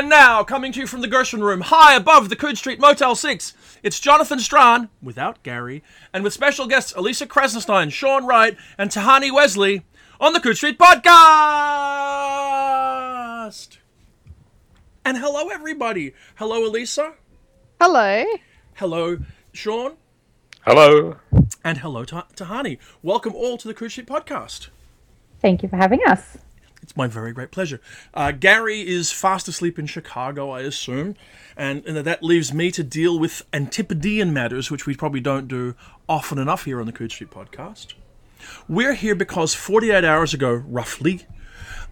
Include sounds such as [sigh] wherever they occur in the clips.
And now, coming to you from the Gershwin Room, high above the Coode Street Motel 6, it's Jonathan Strahan, without Gary, and with special guests Alisa Krasnostein, Sean Wright, and Tehani Wessely on the Coode Street Podcast! And hello, everybody. Hello, Alisa. Hello. Hello, Sean. Hello. And hello, Ta- Tehani. Welcome all to the Coode Street Podcast. Thank you for having us. It's my very great pleasure. Uh, Gary is fast asleep in Chicago, I assume, and, and that leaves me to deal with Antipodean matters, which we probably don't do often enough here on the Coode Street podcast. We're here because 48 hours ago, roughly,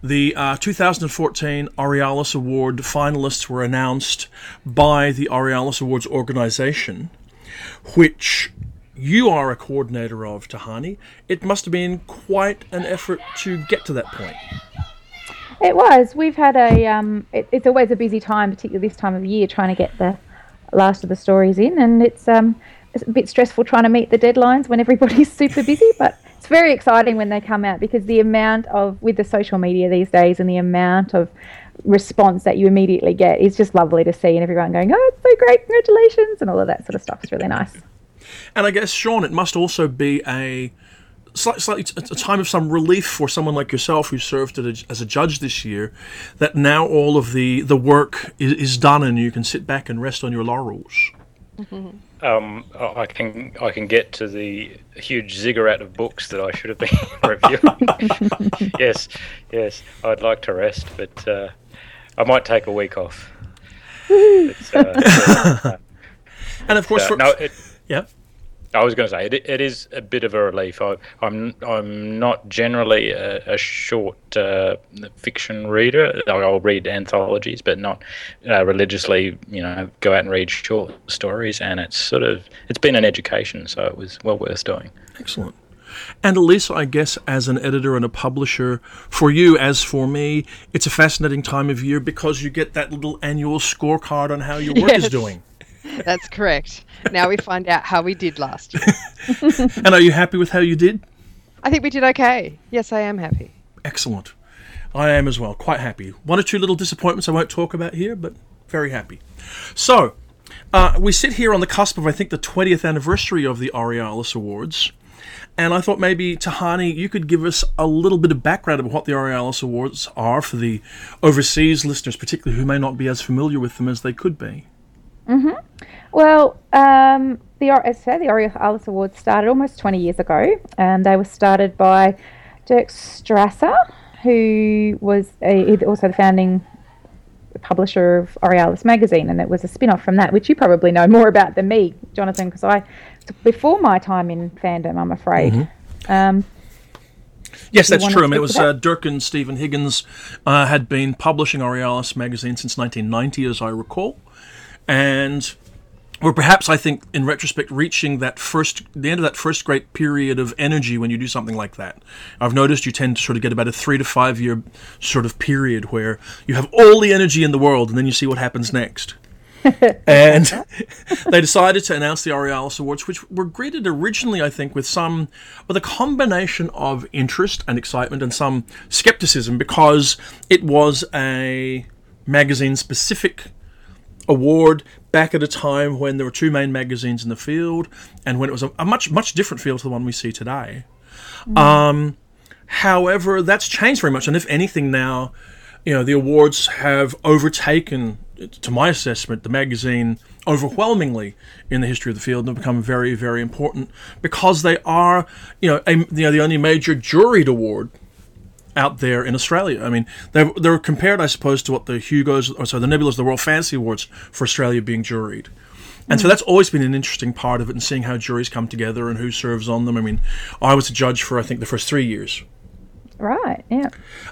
the uh, 2014 Aurealis Award finalists were announced by the Aurealis Awards organization, which you are a coordinator of, Tehani. It must have been quite an effort to get to that point. It was. We've had a. Um, it, it's always a busy time, particularly this time of year, trying to get the last of the stories in, and it's um, it's a bit stressful trying to meet the deadlines when everybody's [laughs] super busy. But it's very exciting when they come out because the amount of with the social media these days and the amount of response that you immediately get is just lovely to see, and everyone going, "Oh, it's so great! Congratulations!" and all of that sort of stuff. is really nice. And I guess Sean, it must also be a slightly, a time of some relief for someone like yourself who served as a judge this year that now all of the, the work is, is done and you can sit back and rest on your laurels. [laughs] Um, I can I can get to the huge ziggurat of books that I should have been [laughs] reviewing. [laughs] yes, yes, I'd like to rest, but uh, I might take a week off. Uh, and of course, for, no, it, yeah. I was going to say it, it is a bit of a relief. I, am I'm, I'm not generally a, a short uh, fiction reader. I'll read anthologies, but not uh, religiously. You know, go out and read short stories, and it's sort of it's been an education, so it was well worth doing. Excellent. And Alisa, I guess, as an editor and a publisher, for you as for me, it's a fascinating time of year because you get that little annual scorecard on how your work [laughs] Yes. is doing. That's correct. Now we find out how we did last year. [laughs] And are you happy with how you did? I think we did okay. Yes, I am happy. Excellent. I am as well, quite happy. One or two little disappointments I won't talk about here, but very happy. So, uh, we sit here on the cusp of, I think, the 20th anniversary of the Aurealis Awards. And I thought maybe, Tehani, you could give us a little bit of background of what the Aurealis Awards are for the overseas listeners, particularly who may not be as familiar with them as they could be. Well, um, the as I say, the Aurealis Awards started almost 20 years ago, and they were started by Dirk Strasser, who was a, also the founding publisher of Aurealis magazine, and it was a spin-off from that, which you probably know more about than me, Jonathan, because I before my time in fandom, I'm afraid. Um, Yes, that's true. I mean, it was uh, Dirk and Stephen Higgins uh, had been publishing Aurealis magazine since 1990, as I recall, and were perhaps, I think, in retrospect, reaching that first, the end of that first great period of energy when you do something like that. I've noticed you tend to sort of get about a three to five year sort of period where you have all the energy in the world, and then you see what happens next. [laughs] and [laughs] they decided to announce the Aurealis Awards, which were greeted originally, I think, with some, with a combination of interest and excitement and some skepticism because it was a magazine-specific award back at a time when there were two main magazines in the field and when it was a, a much much different field to the one we see today. Um, however, that's changed very much, and if anything, now you know the awards have overtaken, to my assessment, the magazine overwhelmingly in the history of the field and have become very very important because they are you know a, you know the only major juried award out there in Australia. I mean, they're, they're compared, I suppose, to what the Hugos, or sorry, the Nebulas, the World Fantasy Awards for Australia being juried. And so that's always been an interesting part of it and seeing how juries come together and who serves on them. I mean, I was a judge for, I think, the first three years. right, yeah.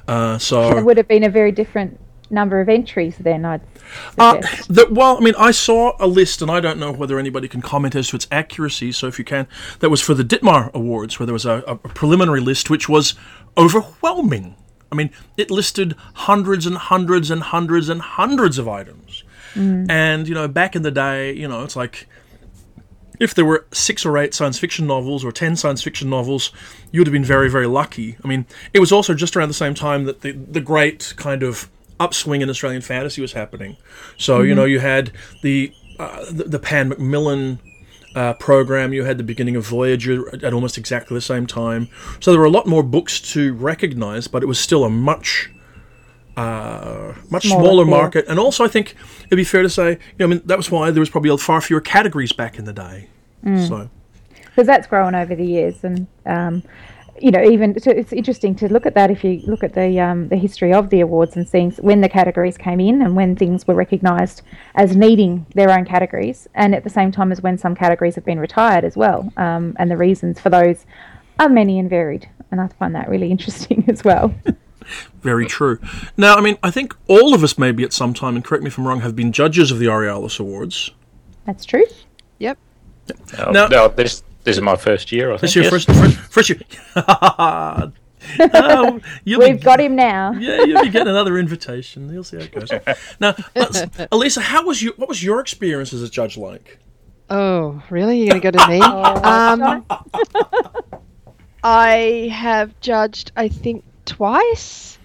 Uh, so It would have been a very different number of entries then, I'd uh, the, well, I mean, I saw a list, and I don't know whether anybody can comment as to its accuracy. So, if you can, that was for the Ditmar Awards, where there was a, a preliminary list which was overwhelming. I mean, it listed hundreds and hundreds and hundreds and hundreds of items. And, you know, back in the day, you know, it's like if there were six or eight science fiction novels or ten science fiction novels, you would have been very, very lucky. I mean, it was also just around the same time that the, the great kind of upswing in Australian fantasy was happening. So you know you had the uh, the, the Pan Macmillan. Uh, program you had the beginning of Voyager at almost exactly the same time, so there were a lot more books to recognize, but it was still a much uh, much Smaller smaller market. And also, I think it'd be fair to say, you know, I mean, that was why there was probably far fewer categories back in the day. So, because that's grown over the years and um, you know even so it's interesting to look at that if you look at the um, the history of the awards and seeing when the categories came in and when things were recognized as needing their own categories and at the same time as when some categories have been retired as well um, and the reasons for those are many and varied and i find that really [laughs] interesting as well [laughs] very true. Now, I mean, I think all of us, maybe at some time, and correct me if I'm wrong, have been judges of the Aurealis Awards. that's true Yep. Oh, Now- no, this this is my first year. I think. This year, yes. first, first, first year. Oh, [laughs] you'll [laughs] we've be, got him now [laughs] Yeah, you'll be getting another invitation. You'll see how it goes. Now, let's, Alisa, how was you? What was your experience as a judge like? Oh, really? You're going to go to me? um, I have judged, I think, twice.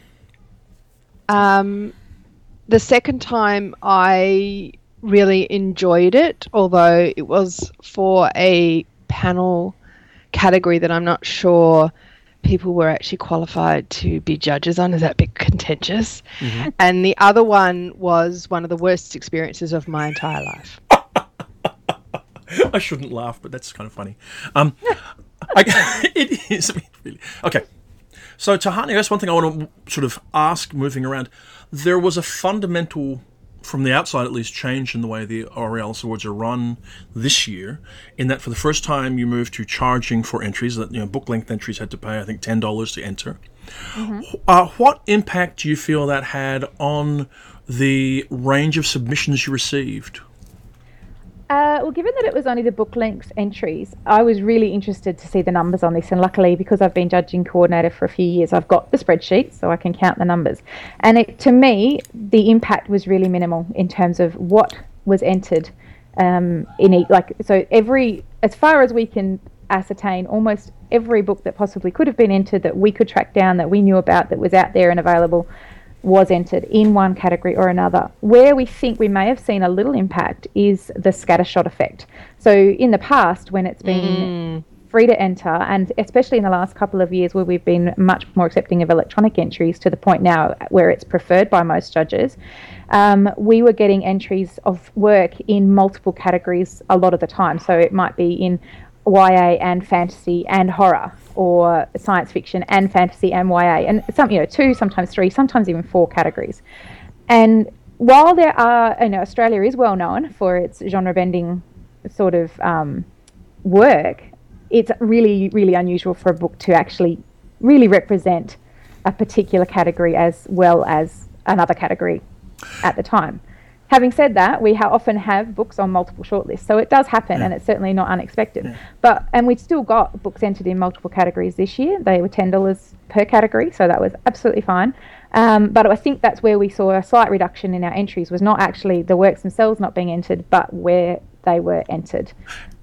Um, the second time I really enjoyed it, although it was for a panel category that I'm not sure people were actually qualified to be judges on. Is that a bit contentious? And the other one was one of the worst experiences of my entire life. [laughs] I shouldn't laugh, but that's kind of funny. Um, [laughs] I, [laughs] it is really okay. So Tehani, that's one thing I want to sort of ask. Moving around, there was a fundamental, from the outside at least, change in the way the Aurealis Awards are run this year. In that, for the first time, you moved to charging for entries. That you know, book length entries had to pay, I think, ten dollars to enter. Uh, what impact do you feel that had on the range of submissions you received? Uh, well, given that it was only the book length entries, I was really interested to see the numbers on this. And luckily, because I've been judging coordinator for a few years, I've got the spreadsheet so I can count the numbers. And it, to me, the impact was really minimal in terms of what was entered um, in each. Like, so every, as far as we can ascertain, almost every book that possibly could have been entered that we could track down, that we knew about, that was out there and available was entered in one category or another. Where we think we may have seen a little impact is the scattershot effect. So in the past, when it's been free to enter, and especially in the last couple of years where we've been much more accepting of electronic entries to the point now where it's preferred by most judges, um, we were getting entries of work in multiple categories a lot of the time. So it might be in YA and fantasy and horror, or science fiction and fantasy and YA, and some you know two, sometimes three, sometimes even four categories. And while there are, you know, Australia is well known for its genre bending sort of um, work, it's really, really unusual for a book to actually really represent a particular category as well as another category at the time. Having said that, we ha- often have books on multiple shortlists, so it does happen, and it's certainly not unexpected. But and we still got books entered in multiple categories this year. They were ten dollars per category, so that was absolutely fine. Um, but I think that's where we saw a slight reduction in our entries was not actually the works themselves not being entered, but where they were entered.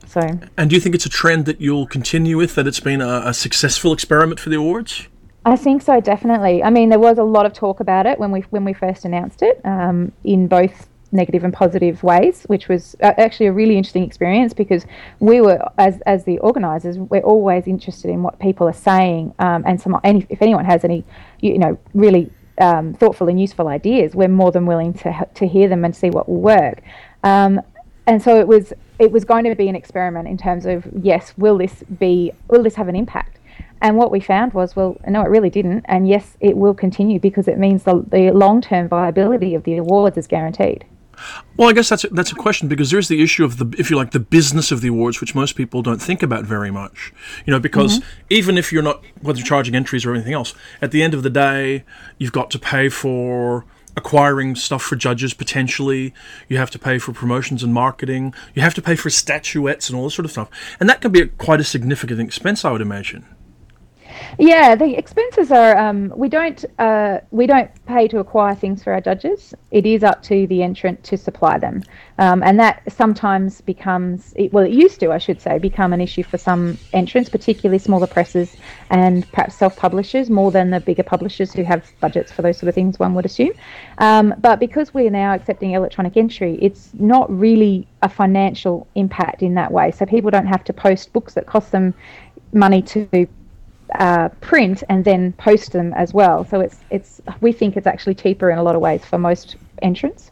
So And do you think it's a trend that you'll continue with? That it's been a, a successful experiment for the awards? I think so, definitely. I mean, there was a lot of talk about it when we when we first announced it, um, in both negative and positive ways, which was uh, actually a really interesting experience because we were, as as the organisers, we're always interested in what people are saying, um, and some any if anyone has any, you know, really um, thoughtful and useful ideas, we're more than willing to to hear them and see what will work. Um, and so it was it was going to be an experiment in terms of yes, will this be will this have an impact? And what we found was, well, no, it really didn't. And yes, it will continue because it means the, the long term viability of the awards is guaranteed. Well, I guess that's a, that's a question because there's the issue of the, if you like, the business of the awards, which most people don't think about very much. You know, because mm-hmm. even if you're not whether you're charging entries or anything else, at the end of the day, you've got to pay for acquiring stuff for judges potentially. You have to pay for promotions and marketing. You have to pay for statuettes and all this sort of stuff, and that can be a, quite a significant expense, I would imagine. Yeah, the expenses are. Um, we don't. Uh, we don't pay to acquire things for our judges. It is up to the entrant to supply them, um, and that sometimes becomes. Well, it used to, I should say, become an issue for some entrants, particularly smaller presses and perhaps self-publishers, more than the bigger publishers who have budgets for those sort of things. One would assume, um, but because we're now accepting electronic entry, it's not really a financial impact in that way. So people don't have to post books that cost them money to uh, print and then post them as well. So it's it's we think it's actually cheaper in a lot of ways for most entrants.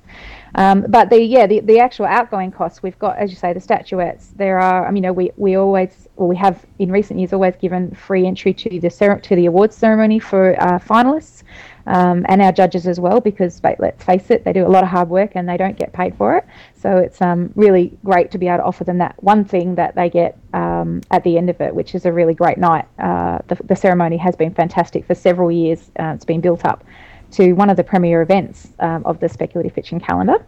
Um, but the yeah the, the actual outgoing costs we've got as you say the statuettes there are I mean you know we, we always well we have in recent years always given free entry to the to the awards ceremony for uh, finalists um, and our judges as well, because let's face it, they do a lot of hard work and they don't get paid for it. So it's um, really great to be able to offer them that one thing that they get um, at the end of it, which is a really great night. Uh, the, the, ceremony has been fantastic for several years. Uh, it's been built up to one of the premier events um, of the speculative fiction calendar.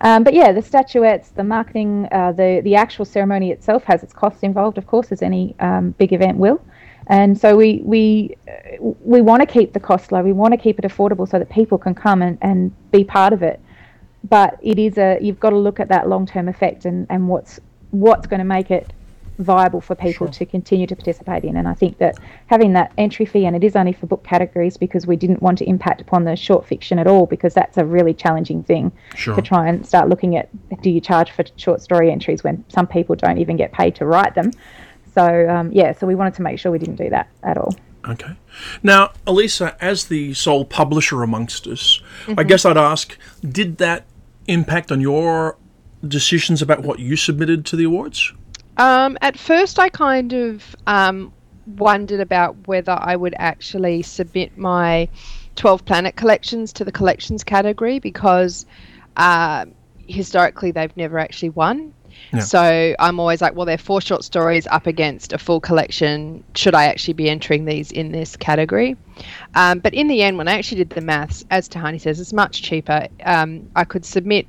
Um, but yeah, the statuettes, the marketing, uh, the the actual ceremony itself has its costs involved, of course, as any um, big event will. And so we we we want to keep the cost low. We want to keep it affordable so that people can come and, and be part of it. But it is a you've got to look at that long term effect and, and what's what's going to make it viable for people sure. to continue to participate in. And I think that having that entry fee, and it is only for book categories because we didn't want to impact upon the short fiction at all, because that's a really challenging thing sure. to try and start looking at do you charge for short story entries when some people don't even get paid to write them. So um, yeah, so we wanted to make sure we didn't do that at all. Okay. Now, Alisa, as the sole publisher amongst us, mm-hmm. I guess I'd ask, did that impact on your decisions about what you submitted to the awards? Um, at first, I kind of um, wondered about whether I would actually submit my 12 planet collections to the collections category because uh, historically they've never actually won. Yeah. So I'm always like, well, they're four short stories up against a full collection. Should I actually be entering these in this category? Um, but in the end, when I actually did the maths, as Tehani says, it's much cheaper. Um, I could submit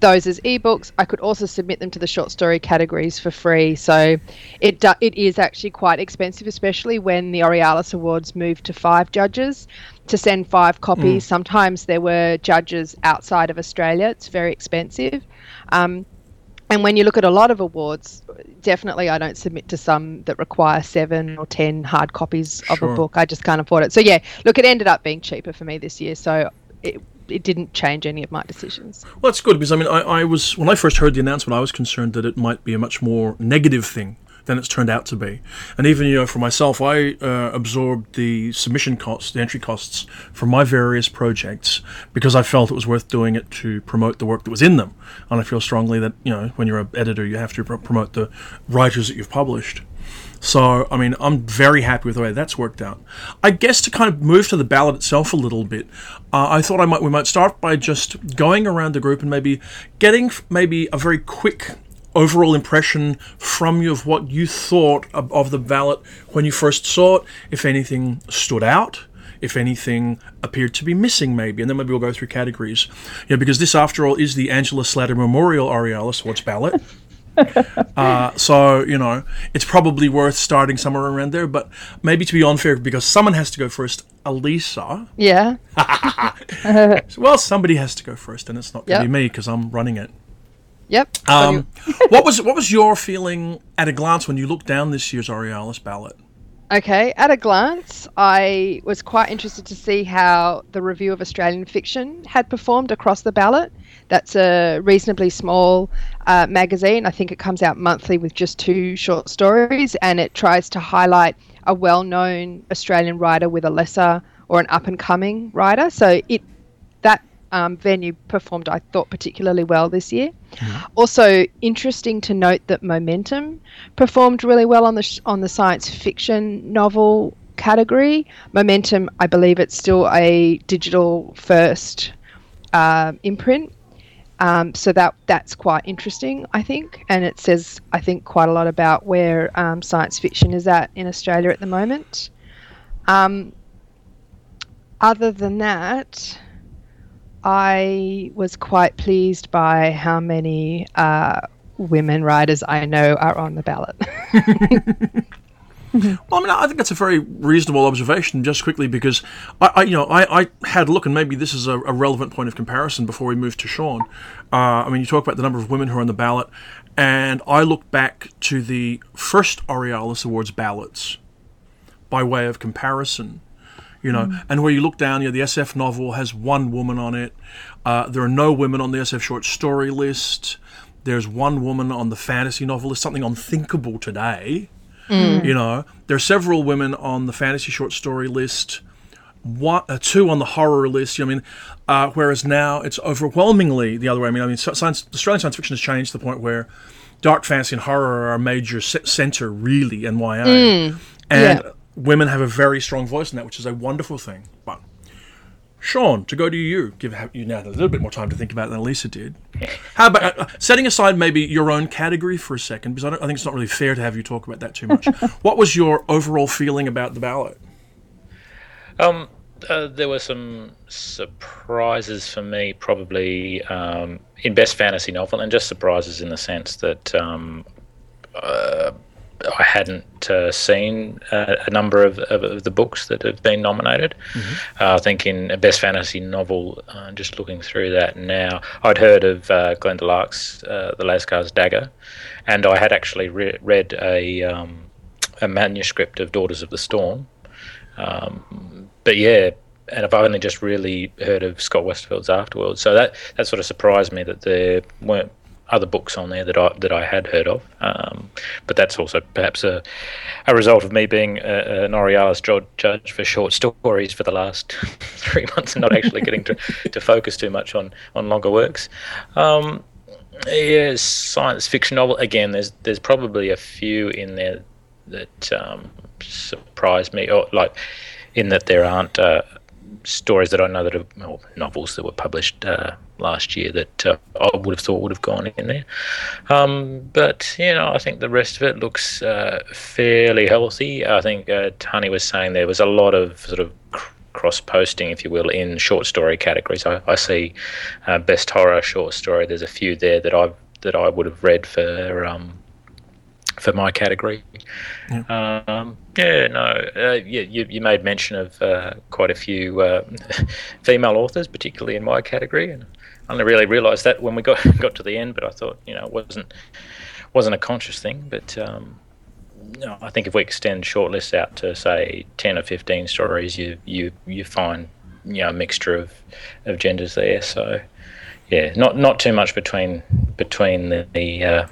those as ebooks. I could also submit them to the short story categories for free. So it do, it is actually quite expensive, especially when the Aurealis Awards moved to five judges to send five copies. Mm. Sometimes there were judges outside of Australia. It's very expensive. Um, and when you look at a lot of awards, definitely I don't submit to some that require seven or ten hard copies of sure. a book. I just can't afford it. So yeah, look, it ended up being cheaper for me this year. So it, it didn't change any of my decisions. Well, that's good because I mean, I, I was when I first heard the announcement, I was concerned that it might be a much more negative thing than it's turned out to be. And even you know, for myself, I uh, absorbed the submission costs, the entry costs for my various projects because I felt it was worth doing it to promote the work that was in them. And I feel strongly that you know, when you're an editor, you have to promote the writers that you've published. So, I mean, I'm very happy with the way that's worked out. I guess to kind of move to the ballot itself a little bit, uh, I thought I might we might start by just going around the group and maybe getting maybe a very quick overall impression from you of what you thought of, of the ballot when you first saw it, if anything stood out, if anything appeared to be missing, maybe, and then maybe we'll go through categories. Yeah, because this, after all, is the Angela Slatter Memorial Aurealis Awards ballot. [laughs] uh, so you know it's probably worth starting somewhere around there, but maybe to be unfair, because someone has to go first. Alisa. Yeah. [laughs] [laughs] well, somebody has to go first, and it's not going to yep. be me because I'm running it. Yep. Um, [laughs] what was what was your feeling at a glance when you looked down this year's Aurealis ballot? Okay, at a glance, I was quite interested to see how the Review of Australian Fiction had performed across the ballot. That's a reasonably small uh, magazine. I think it comes out monthly with just two short stories, and it tries to highlight a well known Australian writer with a lesser or an up and coming writer. So it that um, venue performed, I thought, particularly well this year. Mm-hmm. Also, interesting to note that Momentum performed really well on the sh- on the science fiction novel category. Momentum, I believe, it's still a digital first uh, imprint. Um, so that that's quite interesting, I think, and it says I think quite a lot about where um, science fiction is at in Australia at the moment. Um, other than that, I was quite pleased by how many uh, women writers I know are on the ballot. [laughs] Well, I mean, I think that's a very reasonable observation. Just quickly, because I, I you know, I, I had a look, and maybe this is a, a relevant point of comparison before we move to Sean. Uh, I mean, you talk about the number of women who are on the ballot, and I look back to the first Aurealis Awards ballots by way of comparison. You know, and where you look down, you know, the SF novel has one woman on it. Uh, there are no women on the SF short story list. There's one woman on the fantasy novel list, something unthinkable today. You know, there are several women on the fantasy short story list, one, uh, two on the horror list. You know, I mean, uh, whereas now it's overwhelmingly the other way. I mean, I mean, science, Australian science fiction has changed to the point where dark fantasy and horror are a major center, really, in YA, and yeah. Women have a very strong voice in that, which is a wonderful thing. But Sean, to go to you, give you now a little bit more time to think about it than Lisa did. How about uh, setting aside maybe your own category for a second, because I, don't, I think it's not really fair to have you talk about that too much. [laughs] what was your overall feeling about the ballot? Um, uh, there were some surprises for me, probably um, in best fantasy novel, and just surprises in the sense that um, uh, I hadn't uh, seen uh, a number of, of, of the books that have been nominated. Uh, I think in best fantasy novel, uh, just looking through that now, I'd heard of uh, Glenda Larke's uh, The Lascar's Dagger, and I had actually re- read a um, a manuscript of Daughters of the Storm. Um, but yeah, and I've only just really heard of Scott Westerfeld's Afterworld, so that that sort of surprised me that there weren't other books on there that I that I had heard of. Um, but that's also perhaps a a result of me being a, an Aurealis judge for short stories for the last [laughs] three months and not actually getting to, to focus too much on on longer works. Um, yeah, science fiction novel. Again, there's there's probably a few in there that um, surprised me, or like in that there aren't uh, stories that I know that have well, novels that were published uh, last year that uh, I would have thought would have gone in there. Um, but you know, I think the rest of it looks uh, fairly healthy. I think uh, Tani was saying there was a lot of sort of cross posting, if you will, in short story categories. I, I see uh, best horror short story. There's a few there that I that I would have read for. Um, for my category, um, yeah, no, uh, yeah, you, you made mention of uh, quite a few uh, [laughs] female authors, particularly in my category, and only really realised that when we got [laughs] got to the end. But I thought, you know, it wasn't wasn't a conscious thing. But um, no, I think if we extend shortlists out to say ten or fifteen stories, you you you find you know a mixture of of genders there. So yeah, not not too much between between the, the uh,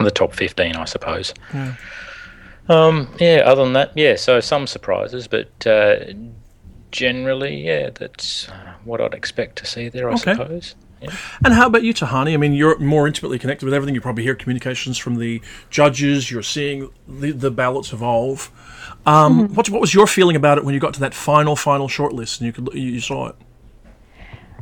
the top 15, I suppose. Um, yeah, other than that, yeah, so some surprises, but uh, generally, yeah, that's uh, what I'd expect to see there, I Okay. suppose. Yeah. And how about you, Tehani? I mean, you're more intimately connected with everything. You probably hear communications from the judges. You're seeing the, the ballots evolve. Um, what, what was your feeling about it when you got to that final, final shortlist and you could you saw it?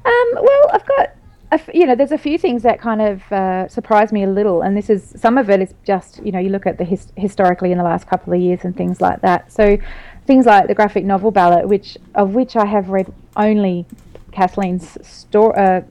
Um, well, I've got, a f- you know, there's a few things that kind of uh, surprise me a little, and this is some of it is just, you know, you look at the his- historically in the last couple of years and things like that. So, things like the graphic novel ballot, which of which I have read only Kathleen's store uh,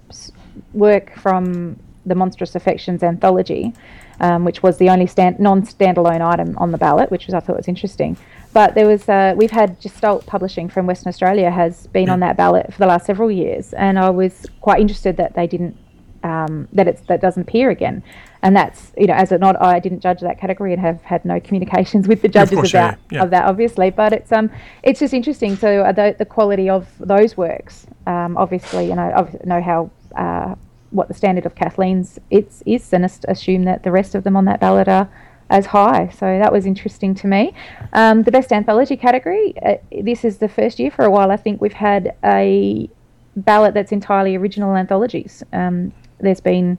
work from the Monstrous Affections anthology, um, which was the only stand- non-standalone item on the ballot, which was I thought was interesting. But there was uh, we've had Gestalt Publishing from Western Australia has been on that ballot for the last several years, and I was quite interested that they didn't um, that it's that doesn't appear again. And that's you know as a not I didn't judge that category and have had no communications with the Yeah, of judges course, yeah, about yeah. of that obviously. But it's um it's just interesting. So uh, the, the quality of those works, um, obviously you know I know how. Uh, what the standard of Kathleen's it's is, and as- assume that the rest of them on that ballot are as high. So that was interesting to me. Um, the best anthology category. Uh, this is the first year for a while. I think we've had a ballot that's entirely original anthologies. Um, there's been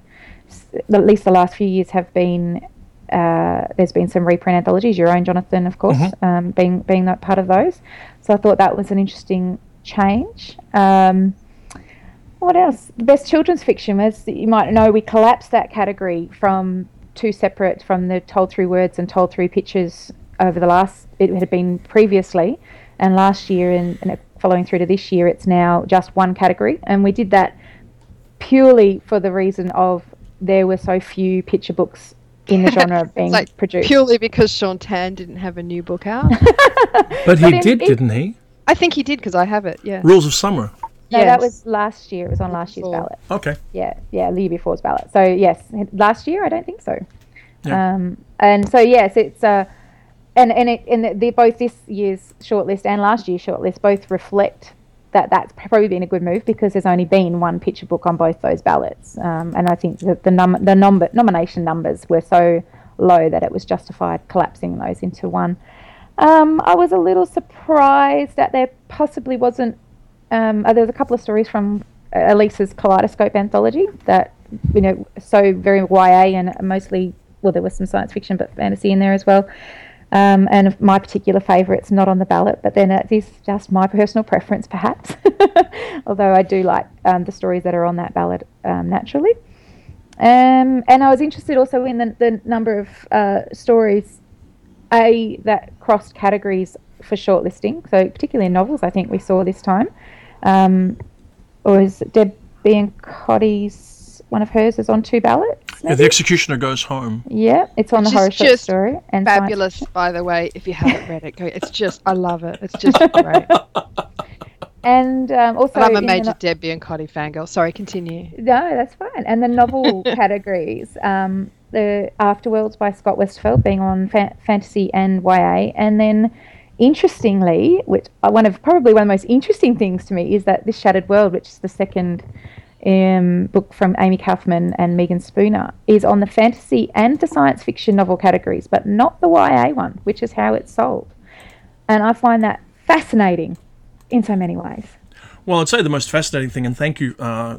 at least the last few years have been. Uh, there's been some reprint anthologies. Your own Jonathan, of course, um, being being that part of those. So I thought that was an interesting change. Um, what else? The best children's fiction, as you might know, we collapsed that category from two separate from the told through words and told through pictures over the last. It had been previously, and last year and, and following through to this year, it's now just one category, and we did that purely for the reason of there were so few picture books in the genre [laughs] being like produced. purely because Shaun Tan didn't have a new book out. [laughs] But he But in- did, in- didn't he? I think he did because I have it. Yeah. Rules of Summer. No, that was last year. It was on last year's Before. ballot. Okay. Yeah, yeah, the year before's ballot. So yes, last year I don't think so. Yeah. Um, and so yes, it's uh, and and it and the, the, both this year's shortlist and last year's shortlist both reflect that that's probably been a good move because there's only been one picture book on both those ballots, um, and I think that the num- the number nomination numbers were so low that it was justified collapsing those into one. Um, I was a little surprised that there possibly wasn't. Um, uh, there was a couple of stories from uh, Alisa's Kaleidoscope anthology that you know so very YA and mostly well there was some science fiction but fantasy in there as well. Um, and my particular favourite's not on the ballot, but then it is just my personal preference, perhaps. [laughs] Although I do like um, the stories that are on that ballot um, naturally. Um, and I was interested also in the, the number of uh, stories, a that crossed categories for shortlisting. So particularly in novels, I think we saw this time. Um, or is Deb Biancotti's one of hers is on two ballots? Yeah, the executioner goes home. Yeah, it's on the Which is horror short just story and science Fabulous, by the way. If you haven't read it, go. It's just I love it. It's just [laughs] great. And um, also, And I'm a major no- Deb Biancotti fangirl. Sorry, continue. no, that's fine. And the novel [laughs] categories, um, the Afterworlds by Scott Westerfeld being on fa- fantasy and YA, and then interestingly, which uh, one of probably one of the most interesting things to me is that this Shattered World, which is the second um, book from Amie Kaufman and Megan Spooner, is on the fantasy and the science fiction novel categories, but not the YA one, which is how it's sold. And I find that fascinating in so many ways. Well, I'd say the most fascinating thing, and thank you uh,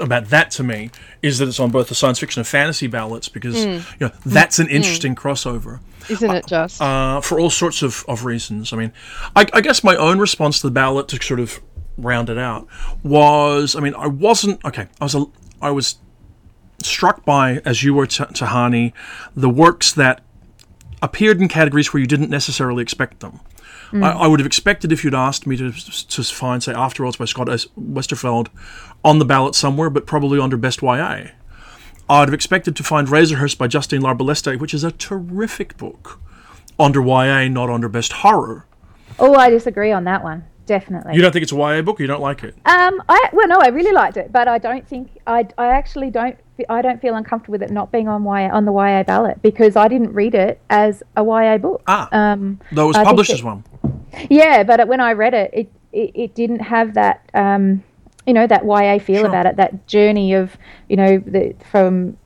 about that to me, is that it's on both the science fiction and fantasy ballots because you know that's an interesting crossover. Isn't it just? uh, for all sorts of, of reasons. I mean, I, I guess my own response to the ballot to sort of round it out was, I mean, I wasn't okay. I was a, I was struck by, as you were, T- Tehani, the works that appeared in categories where you didn't necessarily expect them. Mm. I, I would have expected if you'd asked me to to find, say, Afterworlds by Scott Westerfeld on the ballot somewhere, but probably under Best YA. I'd have expected to find Razorhurst by Justine Larbalestier, which is a terrific book, under YA, not under Best Horror. Oh, I disagree on that one. Definitely. You don't think it's a YA book? You don't like it? Um, I well, no, I really liked it, but I don't think I, I actually don't I don't feel uncomfortable with it not being on YA on the YA ballot because I didn't read it as a YA book. Ah. Um, Though it was I published as one. yeah, but when I read it, it it, it didn't have that um, you know that YA feel Sure. about it, that journey of you know the, from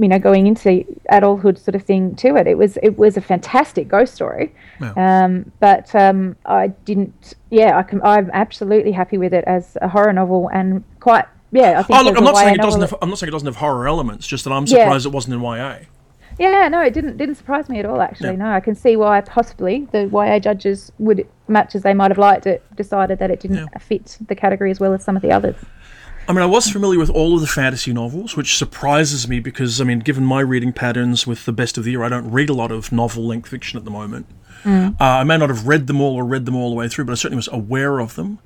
you know going into adulthood sort of thing to it. It was it was a fantastic ghost story, um, but um, I didn't. Yeah, I can, I'm absolutely happy with it as a horror novel and quite. Yeah, I think. Oh, look, I'm not saying it doesn't. Have, I'm not saying it doesn't have horror elements. Just that I'm Yeah. surprised it wasn't in YA. Yeah, no, it didn't didn't surprise me at all. Actually, Yeah. no, I can see why possibly the YA judges would, much as they might have liked it, decided that it didn't Yeah. fit the category as well as some of the others. I mean, I was familiar with all of the fantasy novels, which surprises me because, I mean, given my reading patterns with the best of the year, I don't read a lot of novel length fiction at the moment. Uh, I may not have read them all or read them all the way through, but I certainly was aware of them.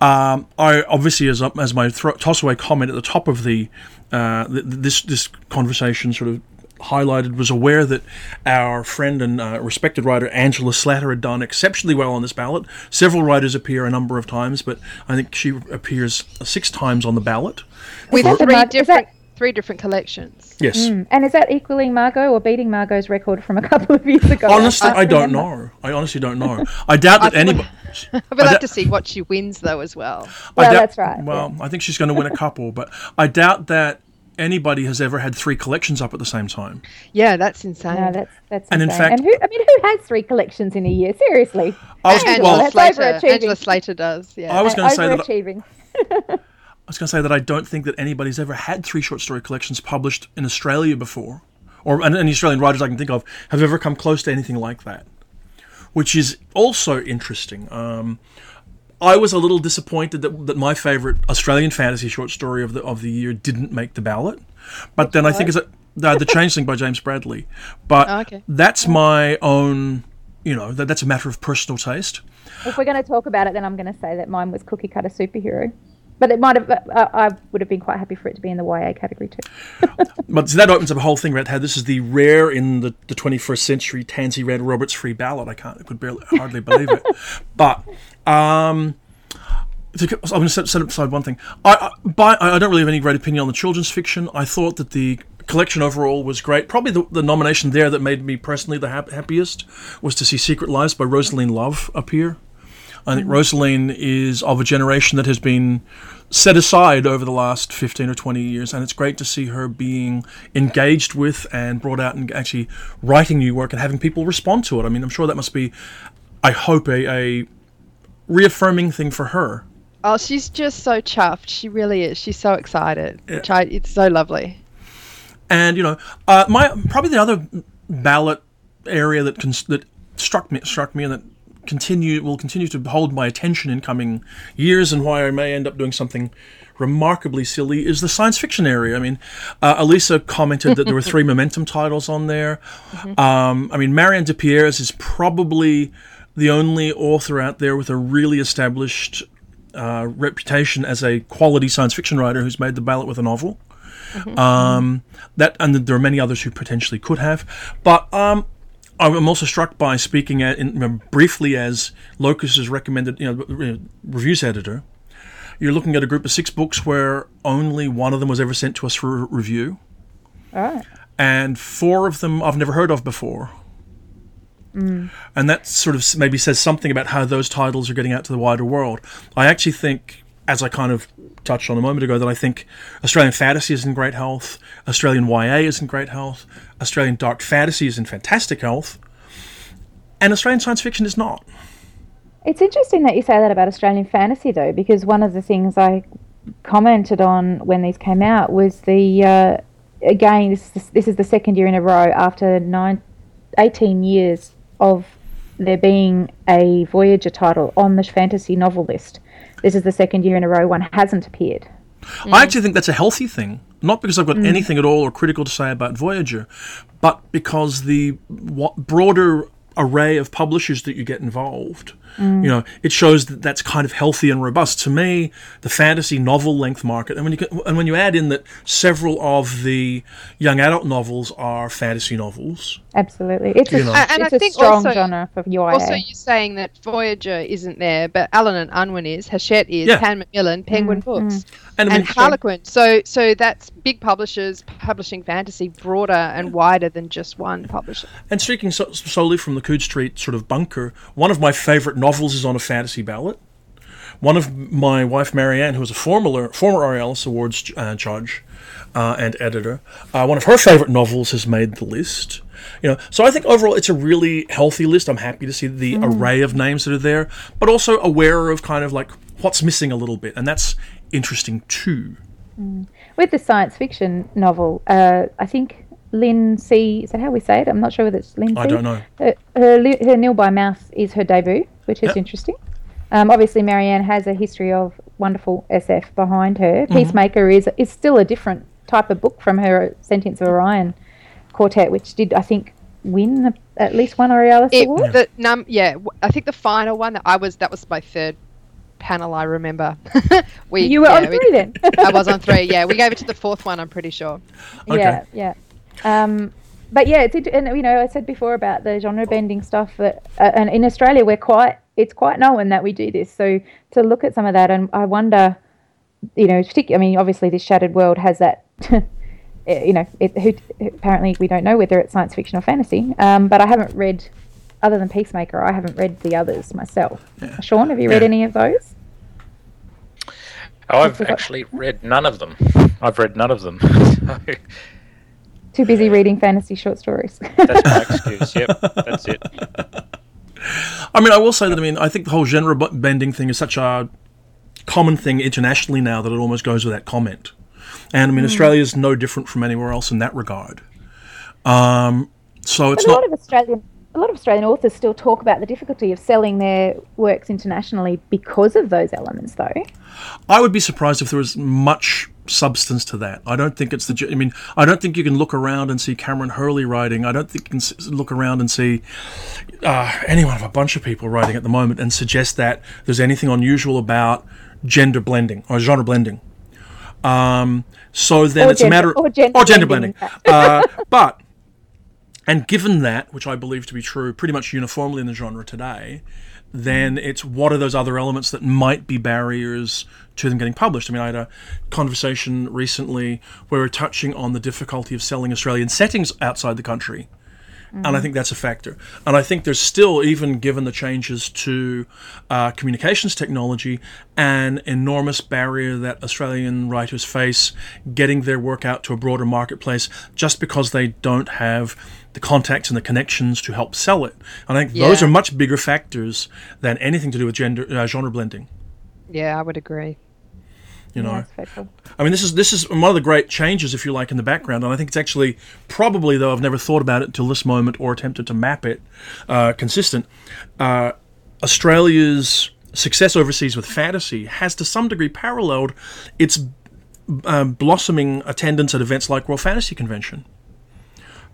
Um, I obviously, as as my thro- tossaway comment at the top of the uh, th- this this conversation sort of highlighted, was aware that our friend and uh, respected writer Angela Slatter had done exceptionally well on this ballot. Several writers appear a number of times, but I think she appears six times on the ballot. With that three Mar- different three different collections. Yes. And is that equaling Margo or beating Margo's record from a couple of years ago? Honestly, can't I don't know. I honestly don't know. I doubt that anybody. [laughs] I'd I like doubt- to see what she wins though as well. I Well, doubt- that's right, Well, I think she's going to win a couple, but I doubt that anybody has ever had three collections up at the same time. Yeah, that's insane. No, that's that's And in insane. fact- and who? I mean, who has three collections in a year? Seriously, I was, Angela well, Slatter. Angela Slatter does. Yeah. I was going to say that overachieving. I was going to say that I don't think that anybody's ever had three short story collections published in Australia before, or any Australian writers I can think of have ever come close to anything like that, which is also interesting. Um, I was a little disappointed that, that my favourite Australian fantasy short story of the of the year didn't make the ballot, but then I think it's a, the, the Changeling by James Bradley, but Oh, okay. that's my own. You know that, that's a matter of personal taste. If we're going to talk about it, then I'm going to say that mine was Cookie Cutter Superhero. but it might have. Uh, I would have been quite happy for it to be in the YA category too. [laughs] But so that opens up a whole thing about how this is the rare in the, the 21st century Tansy Rayner Roberts free ballot. I can't, I could barely, hardly believe it. But um, I'm going to set, set aside one thing. I, I, by, I don't really have any great opinion on the children's fiction. I thought that the collection overall was great. Probably the, the nomination there that made me personally the hap- happiest was to see Secret Lives by Rosaleen Love appear. I think Rosaleen is of a generation that has been set aside over the last 15 or 20 years, and it's great to see her being engaged with and brought out and actually writing new work and having people respond to it. I mean, I'm sure that must be, I hope, a, a reaffirming thing for her. Oh, she's just so chuffed. She really is. She's so excited. Which I, it's so lovely. And you know, uh, my probably the other ballot area that cons- that struck me struck me and that continue will continue to hold my attention in coming years, and why I may end up doing something remarkably silly is the science fiction area. I mean, uh, Alisa commented that there were three [laughs] Momentum titles on there. Um, I mean, Marianne de Pierres is probably the only author out there with a really established uh, reputation as a quality science fiction writer who's made the ballot with a novel. Um, that and there are many others who potentially could have, but um, I'm also struck by speaking at, in, um, briefly as Locus's recommended, you know, reviews editor. You're looking at a group of six books where only one of them was ever sent to us for review, and four of them I've never heard of before. And that sort of maybe says something about how those titles are getting out to the wider world. I actually think, as I kind of touched on a moment ago, that I think Australian fantasy is in great health, Australian YA is in great health, Australian dark fantasy is in fantastic health, and Australian science fiction is not. It's interesting that you say that about Australian fantasy, though, because one of the things I commented on when these came out was the uh, again this is, this is the second year in a row after nine, 18 years of there being a Voyager title on the fantasy novel list. This is the second year in a row one hasn't appeared. I actually think that's a healthy thing. Not because I've got mm. anything at all or critical to say about Voyager, but because the broader array of publishers that you get involved, Mm. you know, it shows that that's kind of healthy and robust. To me, the fantasy novel length market, and when you and when you add in that several of the young adult novels are fantasy novels, Absolutely, it's a, know. And- and it's I a think strong also- genre for YA. Also, you're saying that Voyager isn't there, but Allen and Unwin is, Hachette is, Yeah. Pan Macmillan, Penguin mm, Books, mm. and, I and Harlequin. So, so that's big publishers publishing fantasy broader and wider than just one publisher. And speaking so, solely from the Coode Street sort of bunker, one of my favourite novels is on a fantasy ballot. One of my wife Marianne, who was a former former Aurealis Awards uh, judge uh, and editor, uh, one of her favourite novels has made the list. You know, so I think overall it's a really healthy list. I'm happy to see the array of names that are there, but also aware of kind of like what's missing a little bit, and that's interesting too. With the science fiction novel, uh, I think Lynn C. Is that how we say it? I'm not sure whether it's Lynn C. I don't know. Her, her, her Nil by Mouth is her debut, which is Yep. interesting. Um, obviously, Marianne has a history of wonderful SF behind her. Mm-hmm. Peacemaker is is still a different type of book from her Sentients of Orion quartet, which did I think win the, at least one Aurealis It, award. the num, yeah, w- I think the final one that I was that was my third panel. I remember. [laughs] we You were yeah, on we- three then. I was on three. Yeah, we gave it to the fourth one. I'm pretty sure. Yeah, yeah. Um, but yeah, it's int- and you know I said before about the genre bending stuff that, uh, and in Australia we're quite it's quite known that we do this. So to look at some of that, and I wonder, you know, particularly, I mean, obviously this Shattered World has that. [laughs] eh, You know, it, who, apparently we don't know whether it's science fiction or fantasy. Um, but I haven't read, other than Peacemaker, I haven't read the others myself. Sean, have you read Yeah. any of those? I've actually read none of them. I've read none of them. [laughs] So Too busy reading fantasy short stories. that's my [laughs] excuse. Yep, that's it. I mean, I will say that I mean I think the whole genre bending thing is such a common thing internationally now that it almost goes without comment. And I mean, Australia is no different from anywhere else in that regard. Um, so it's But a not. lot of Australian a lot of Australian authors still talk about the difficulty of selling their works internationally because of those elements, though. I would be surprised if there was much substance to that. I don't think it's the. I mean, I don't think you can look around and see Kameron Hurley writing. I don't think you can look around and see uh, any one of a bunch of people writing at the moment and suggest that there's anything unusual about gender blending or genre blending. Um, so then Or it's a gender- matter or gender blending. blending, uh, [laughs] but and given that, which I believe to be true pretty much uniformly in the genre today, then it's what are those other elements that might be barriers to them getting published? I mean, I had a conversation recently where we are touching on the difficulty of selling Australian settings outside the country. And I think that's a factor. And I think there's still, even given the changes to uh, communications technology, an enormous barrier that Australian writers face getting their work out to a broader marketplace just because they don't have the contacts and the connections to help sell it. And I think those are much bigger factors than anything to do with gender uh, genre blending. Yeah, I would agree. You know, faithful. I mean, this is this is one of the great changes, if you like, in the background, and I think it's actually probably, though I've never thought about it until this moment or attempted to map it, uh, consistent. Uh, Australia's success overseas with fantasy has, to some degree, paralleled its um, blossoming attendance at events like World Fantasy Convention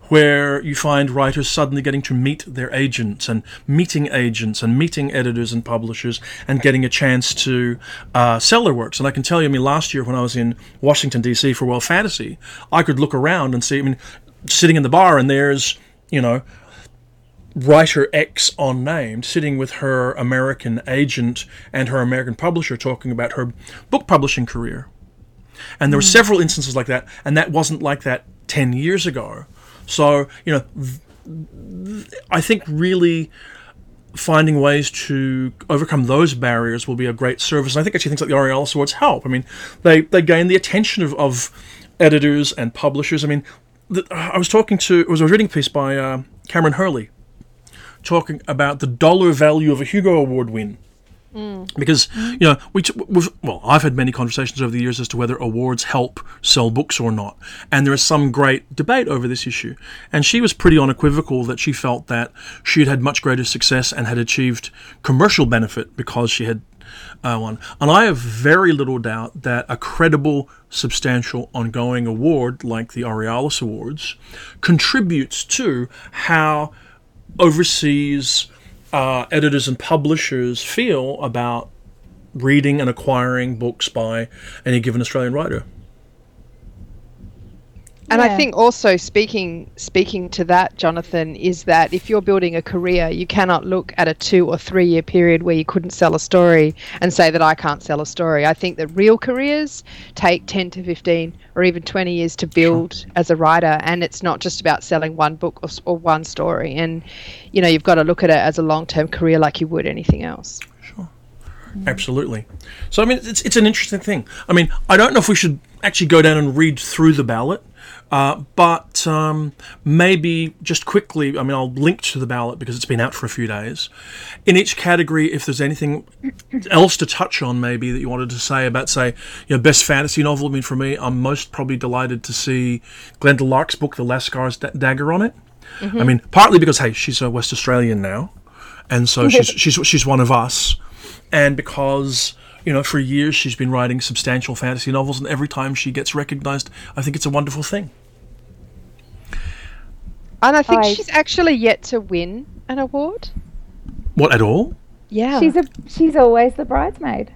where you find writers suddenly getting to meet their agents and meeting agents and meeting editors and publishers and getting a chance to uh, sell their works. And I can tell you, I mean, last year when I was in Washington, D.C. for World Fantasy, I could look around and see, I mean, sitting in the bar and there's, you know, writer X unnamed sitting with her American agent and her American publisher talking about her book publishing career. And there were several instances like that, and that wasn't like that 10 years ago. So, you know, I think really finding ways to overcome those barriers will be a great service. And I think actually things like the Aurealis Awards help. I mean, they, they gain the attention of, of editors and publishers. I mean, the, I was talking to, it was reading a piece by uh, Kameron Hurley talking about the dollar value of a Hugo Award win. Because you know we well, I've had many conversations over the years as to whether awards help sell books or not, and there is some great debate over this issue. And she was pretty unequivocal that she felt that she had had much greater success and had achieved commercial benefit because she had uh, won. And I have very little doubt that a credible, substantial, ongoing award like the Aurealis Awards contributes to how overseas uh, editors and publishers feel about reading and acquiring books by any given Australian writer. And I think also speaking speaking to that, Jonathan, is that if you're building a career, you cannot look at a two or three year period where you couldn't sell a story and say that I can't sell a story. I think that real careers take ten to fifteen or even twenty years to build as a writer, and it's not just about selling one book or, or one story. And you know, you've got to look at it as a long term career like you would anything else. Sure. Absolutely. So I mean, it's it's an interesting thing. I mean, I don't know if we should actually go down and read through the ballot, uh, but um, maybe just quickly. I mean, I'll link to the ballot because it's been out for a few days. In each category, if there's anything else to touch on, maybe that you wanted to say about, say, you know, best fantasy novel. I mean, for me, I'm most probably delighted to see Glenda Larke's book, The Lascar's da- Dagger, on it. I mean, partly because hey, she's a West Australian now, and so she's she's she's one of us, and because you know for years she's been writing substantial fantasy novels, and every time she gets recognised, I think it's a wonderful thing. And I think I- she's actually yet to win an award. What at all? Yeah. She's a she's always the bridesmaid.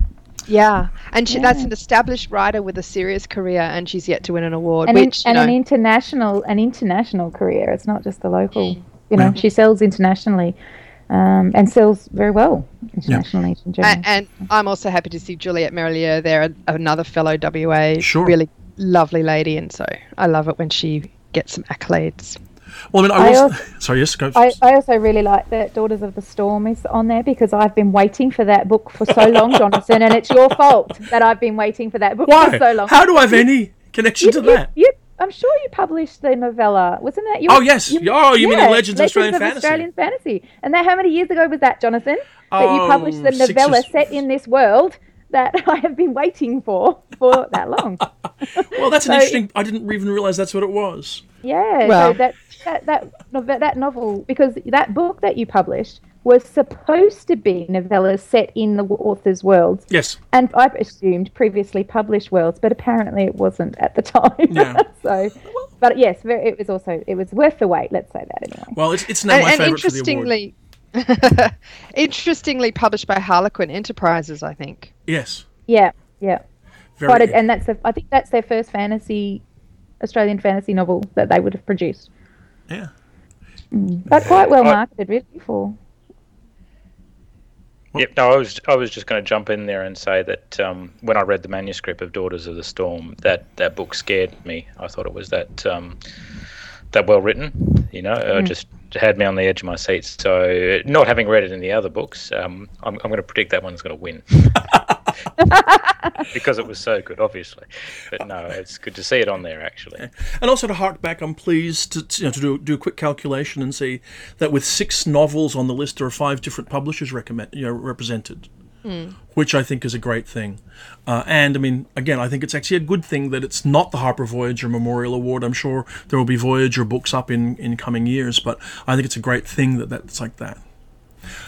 Yeah, and she, that's an established writer with a serious career, and she's yet to win an award. and, in- which, you and an international an international career. It's not just the local. You know, Yeah. she sells internationally, um, and sells very well internationally in general. a- and I'm also happy to see Juliet Marillier there, another fellow WA, Sure. really lovely lady, and so I love it when she gets some accolades. Well, I mean, I, I was. also- [laughs] sorry, yes, go. I, I also really like that Daughters of the Storm is on there because I've been waiting for that book for so long, [laughs] Jonathan, and it's your fault that I've been waiting for that book Why? for so long. How do I have any connection you, to you- that? you- I'm sure you published the novella, wasn't that? your- Oh, yes. Oh, you mean in Legends of Australian Fantasy. Australian Fantasy. And that, how many years ago was that, Jonathan? That you Oh, published the six or novella set in this world that [laughs] I have been waiting for for that long. Well, that's an So- interesting. I didn't even realise that's what it was. Yeah, Well- so that that that nov- that novel because that book that you published was supposed to be novellas set in the author's worlds, Yes. and I've assumed previously published worlds, but apparently it wasn't at the [laughs] time. Yeah. [laughs] so, but yes, it was also it was worth the wait. Let's say that anyway. Well, it's it's now And, my and favourite for the award. interestingly, [laughs] interestingly published by Harlequin Enterprises, I think. Yes. Yeah, yeah. Very, Quite a, and that's the, I think that's their first fantasy, Australian fantasy novel that they would have produced. Yeah. But quite well I- marketed, really, for Yep. No, I was I was just going to jump in there and say that um, when I read the manuscript of Daughters of the Storm, that that book scared me. I thought it was that um, that well written. You know, uh, just had me on the edge of my seat. So, not having read it in the other books, um, I'm I'm going to predict that one's going to win. [laughs] because it was so good, obviously. But no, it's good to see it on there actually. And also to hark back, I'm pleased to, to, you know, to do, do a quick calculation and see that with six novels on the list, there are five different publishers recommend, you know, represented, which I think is a great thing. Uh, and I mean, again, I think it's actually a good thing that it's not the Harper Voyager Memorial Award. I'm sure there will be Voyager books up in, in coming years, but I think it's a great thing that that's like that.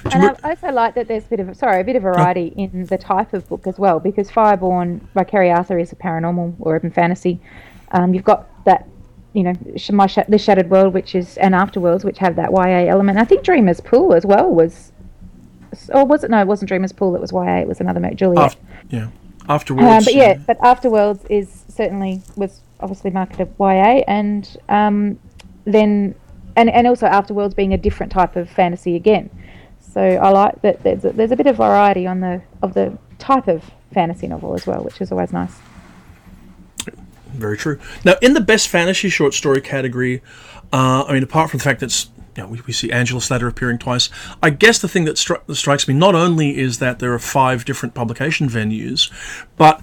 And I also like that there's a bit of sorry, a bit of variety in the type of book as well, because Fireborn by Keri Arthur is a paranormal or urban fantasy. Um, you've got that, you know, my the Shattered World, which is and Afterworlds, which have that YA element. I think Dreamer's Pool as well was, or was it? No, it wasn't Dreamer's Pool. It was YA. It was another Mo Juliet. After, yeah. Afterwards. Um, but yeah, but Afterworlds is certainly was obviously marketed YA, and um, then and and also Afterworlds being a different type of fantasy again. So I like that there's a, there's a bit of variety on the of the type of fantasy novel as well, which is always nice. Very true. Now, in the best fantasy short story category, uh, I mean, apart from the fact that you know, we, we see Angela Slatter appearing twice, I guess the thing that, stri- that strikes me not only is that there are five different publication venues, but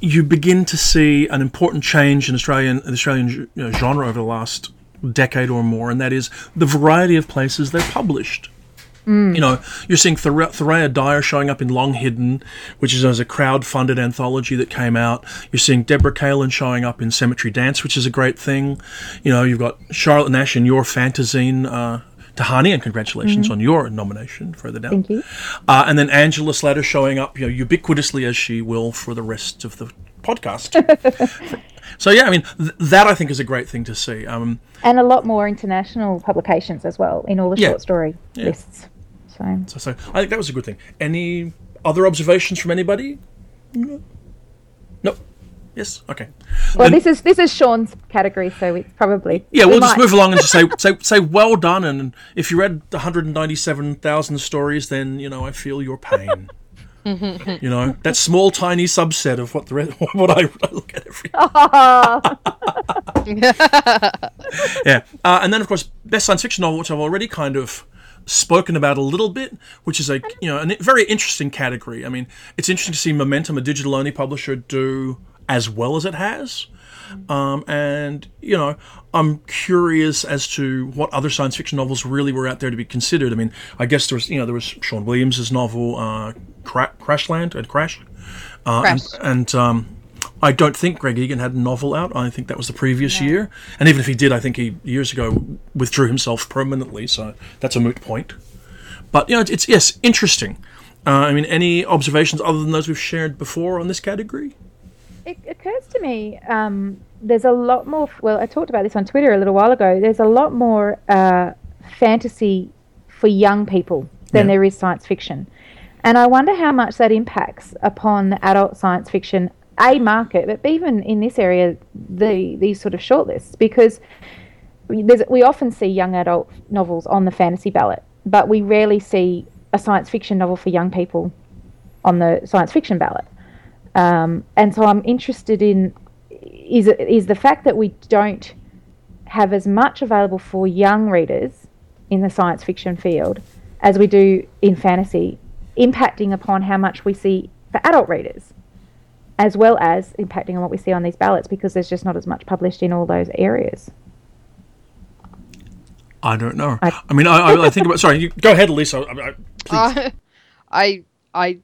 you begin to see an important change in Australian in Australian you know, genre over the last decade or more, and that is the variety of places they're published. You know, you're seeing Thor- Thoraiya Dyer showing up in Long Hidden, which is as a crowd-funded anthology that came out. You're seeing Deborah Kalin showing up in Cemetery Dance, which is a great thing. You know, you've got Charlotte Nash in your Phantazein. Uh, Tehani, and congratulations on your nomination further down. Thank you. Uh, and then Angela Slatter showing up, you know, ubiquitously as she will for the rest of the podcast. [laughs] so yeah, I mean, th- that I think is a great thing to see. Um, And a lot more international publications as well in all the Yeah. short story lists. So so, so I think that was a good thing. Any other observations from anybody? No. Nope. Yes. Okay. well, Then- this is this is Sean's category, so it's probably Yeah, we we'll just might- move along and just say, [laughs] say, say, well done. And if you read 197,000 stories, then you know I feel your pain. [laughs] you know that small, tiny subset of what the rest, [laughs] what I, I look at every. yeah, uh, and then of course, best science fiction novel, which I've already kind of spoken about a little bit, which is a you know a very interesting category. I mean, it's interesting to see Momentum, a digital-only publisher, do as well as it has. Um, and you know, I'm curious as to what other science fiction novels really were out there to be considered. I mean, I guess there was you know there was Sean Williams's novel uh, Cra- Crashland and Crash, uh, and, Crash. and um, I don't think Greg Egan had a novel out. I think that was the previous year, and even if he did, I think he years ago withdrew himself permanently. So that's a moot point. But you know, it's, it's yes, interesting. Uh, I mean, any observations other than those we've shared before on this category? It occurs to me um, there's a lot more. Well, I talked about this on Twitter a little while ago. There's a lot more uh, fantasy for young people than Yeah. there is science fiction, and I wonder how much that impacts upon the adult science fiction a market, but even in this area, the these sort of shortlists because we- often see young adult novels on the fantasy ballot, but we rarely see a science fiction novel for young people on the science fiction ballot. Um, and so I'm interested in is is the fact that we don't have as much available for young readers in the science fiction field as we do in fantasy, impacting upon how much we see for adult readers, as well as impacting on what we see on these ballots because there's just not as much published in all those areas. I don't know. I, I- mean, I, I, I think about. Sorry, you, go ahead, Lisa. I, I, please. Uh, I I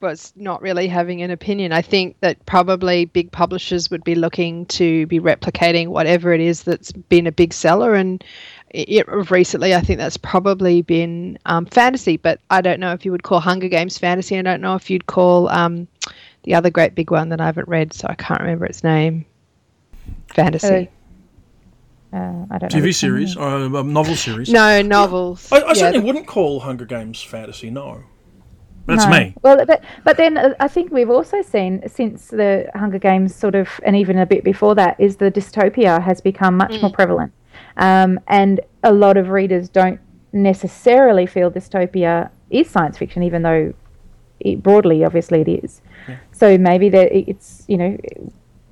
was not really having an opinion. I think that probably big publishers would be looking to be replicating whatever it is that's been a big seller, and it, recently I think that's probably been um, fantasy. But I don't know if you would call Hunger Games fantasy. I don't know if you'd call um, the other great big one that I haven't read, so I can't remember its name. Fantasy. Uh, I don't know. TV which one series or a novel series. no novels. I, I Yeah, certainly the- wouldn't call Hunger Games fantasy. No. That's No. me. Well, but but then uh, I think we've also seen since the Hunger Games sort of, and even a bit before that, is the dystopia has become much more prevalent, um, and a lot of readers don't necessarily feel dystopia is science fiction, even though it, broadly, obviously, it is. So maybe that it's you know.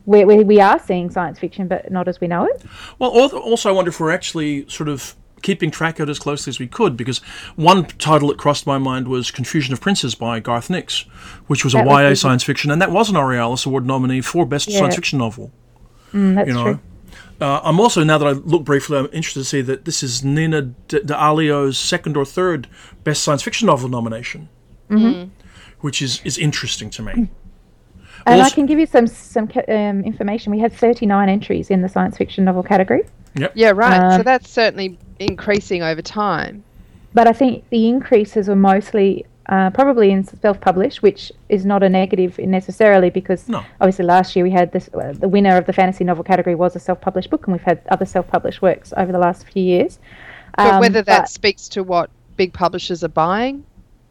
We, we, we are seeing science fiction, but not as we know it. Well, also, I wonder if we're actually sort of keeping track of it as closely as we could, because one title that crossed my mind was Confusion of Princes by Garth Nix, which was a was YA the- science fiction, and that was an Aurealis Award nominee for Best Yeah. Science Fiction Novel. Mm, that's You know, true. uh, I'm also now that I look briefly, I'm interested to see that this is Nina D- D'Aleo's second or third Best Science Fiction Novel nomination, Mm-hmm. Which is is interesting to me. And I can give you some some um, information. We had 39 entries in the science fiction novel category. Yeah, right. so Um, that's certainly increasing over time. but I think the increases were mostly uh, probably in self-published, which is not a negative necessarily because No. obviously last year we had this uh, the winner of the fantasy novel category was a self-published book, and we've had other self-published works over the last few years. But Um, whether that but- speaks to what big publishers are buying,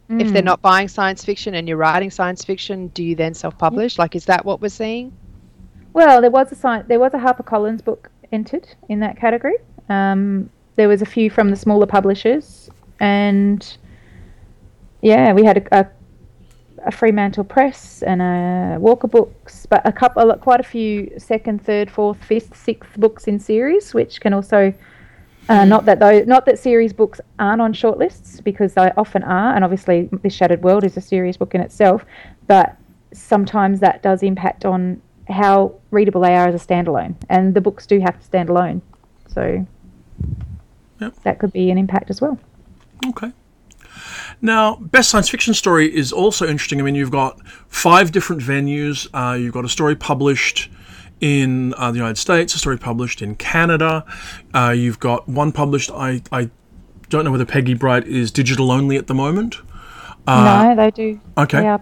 if Mm. they're not buying science fiction and you're writing science fiction, do you then self-publish? Like, is that what we're seeing? Well, there was a sci- there was a HarperCollins book entered in that category. Um, there was a few from the smaller publishers, and yeah, we had a, a, a Fremantle Press and a Walker Books, but a couple, quite a few second, third, fourth, fifth, sixth books in series, which can also. Uh, not that though, not that series books aren't on shortlists because they often are, and obviously, this Shattered World is a series book in itself. But sometimes that does impact on how readable they are as a standalone, and the books do have to stand alone. So Yep. that could be an impact as well. Okay. Now, best science fiction story is also interesting. I mean, you've got five different venues. Uh, you've got a story published in uh, the United States, a story published in Canada. Uh, you've got one published. I I don't know whether Peggy Bright is digital only at the moment. no, they do. okay. They are,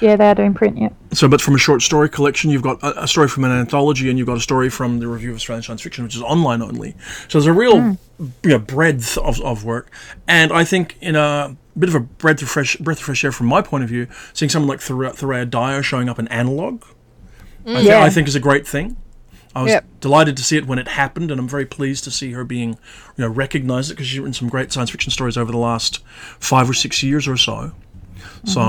yeah, they are doing print. Yeah. So, but from a short story collection, you've got a, a story from an anthology, and you've got a story from the Review of Australian Science Fiction, which is online only. So there's a real you know, breadth of, of work, and I think in a bit of a breath of fresh breath of fresh air from my point of view, seeing someone like Thor- Thoraiya Dyer showing up in analog, I, thi- Yeah. I think is a great thing. I was Yep. delighted to see it when it happened, and I'm very pleased to see her being, you know, recognised because she's written some great science fiction stories over the last five or six years or so. So,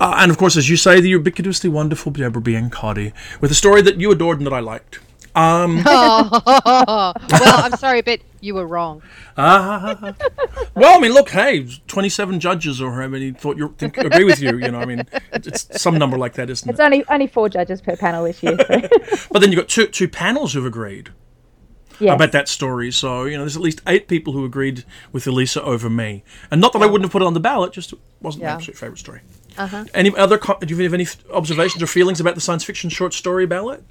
uh, and of course, as you say, the ubiquitously wonderful Deborah Biancotti with a story that you adored and that I liked. Um, [laughs] well, I'm sorry, but you were wrong. ah, [laughs] well, I mean, look, hey, 27 judges or how many thought you think agree with you. You know, I mean, it's some number like that, isn't It's it? It's only only four judges per panel this year. So. [laughs] But then you've got two two panels who've agreed. yes. about that story. So you know, there's at least eight people who agreed with Alisa over me, and not that I wouldn't have put it on the ballot, just it wasn't my absolute favorite story. Any other? Do you have any observations or feelings about the science fiction short story ballot?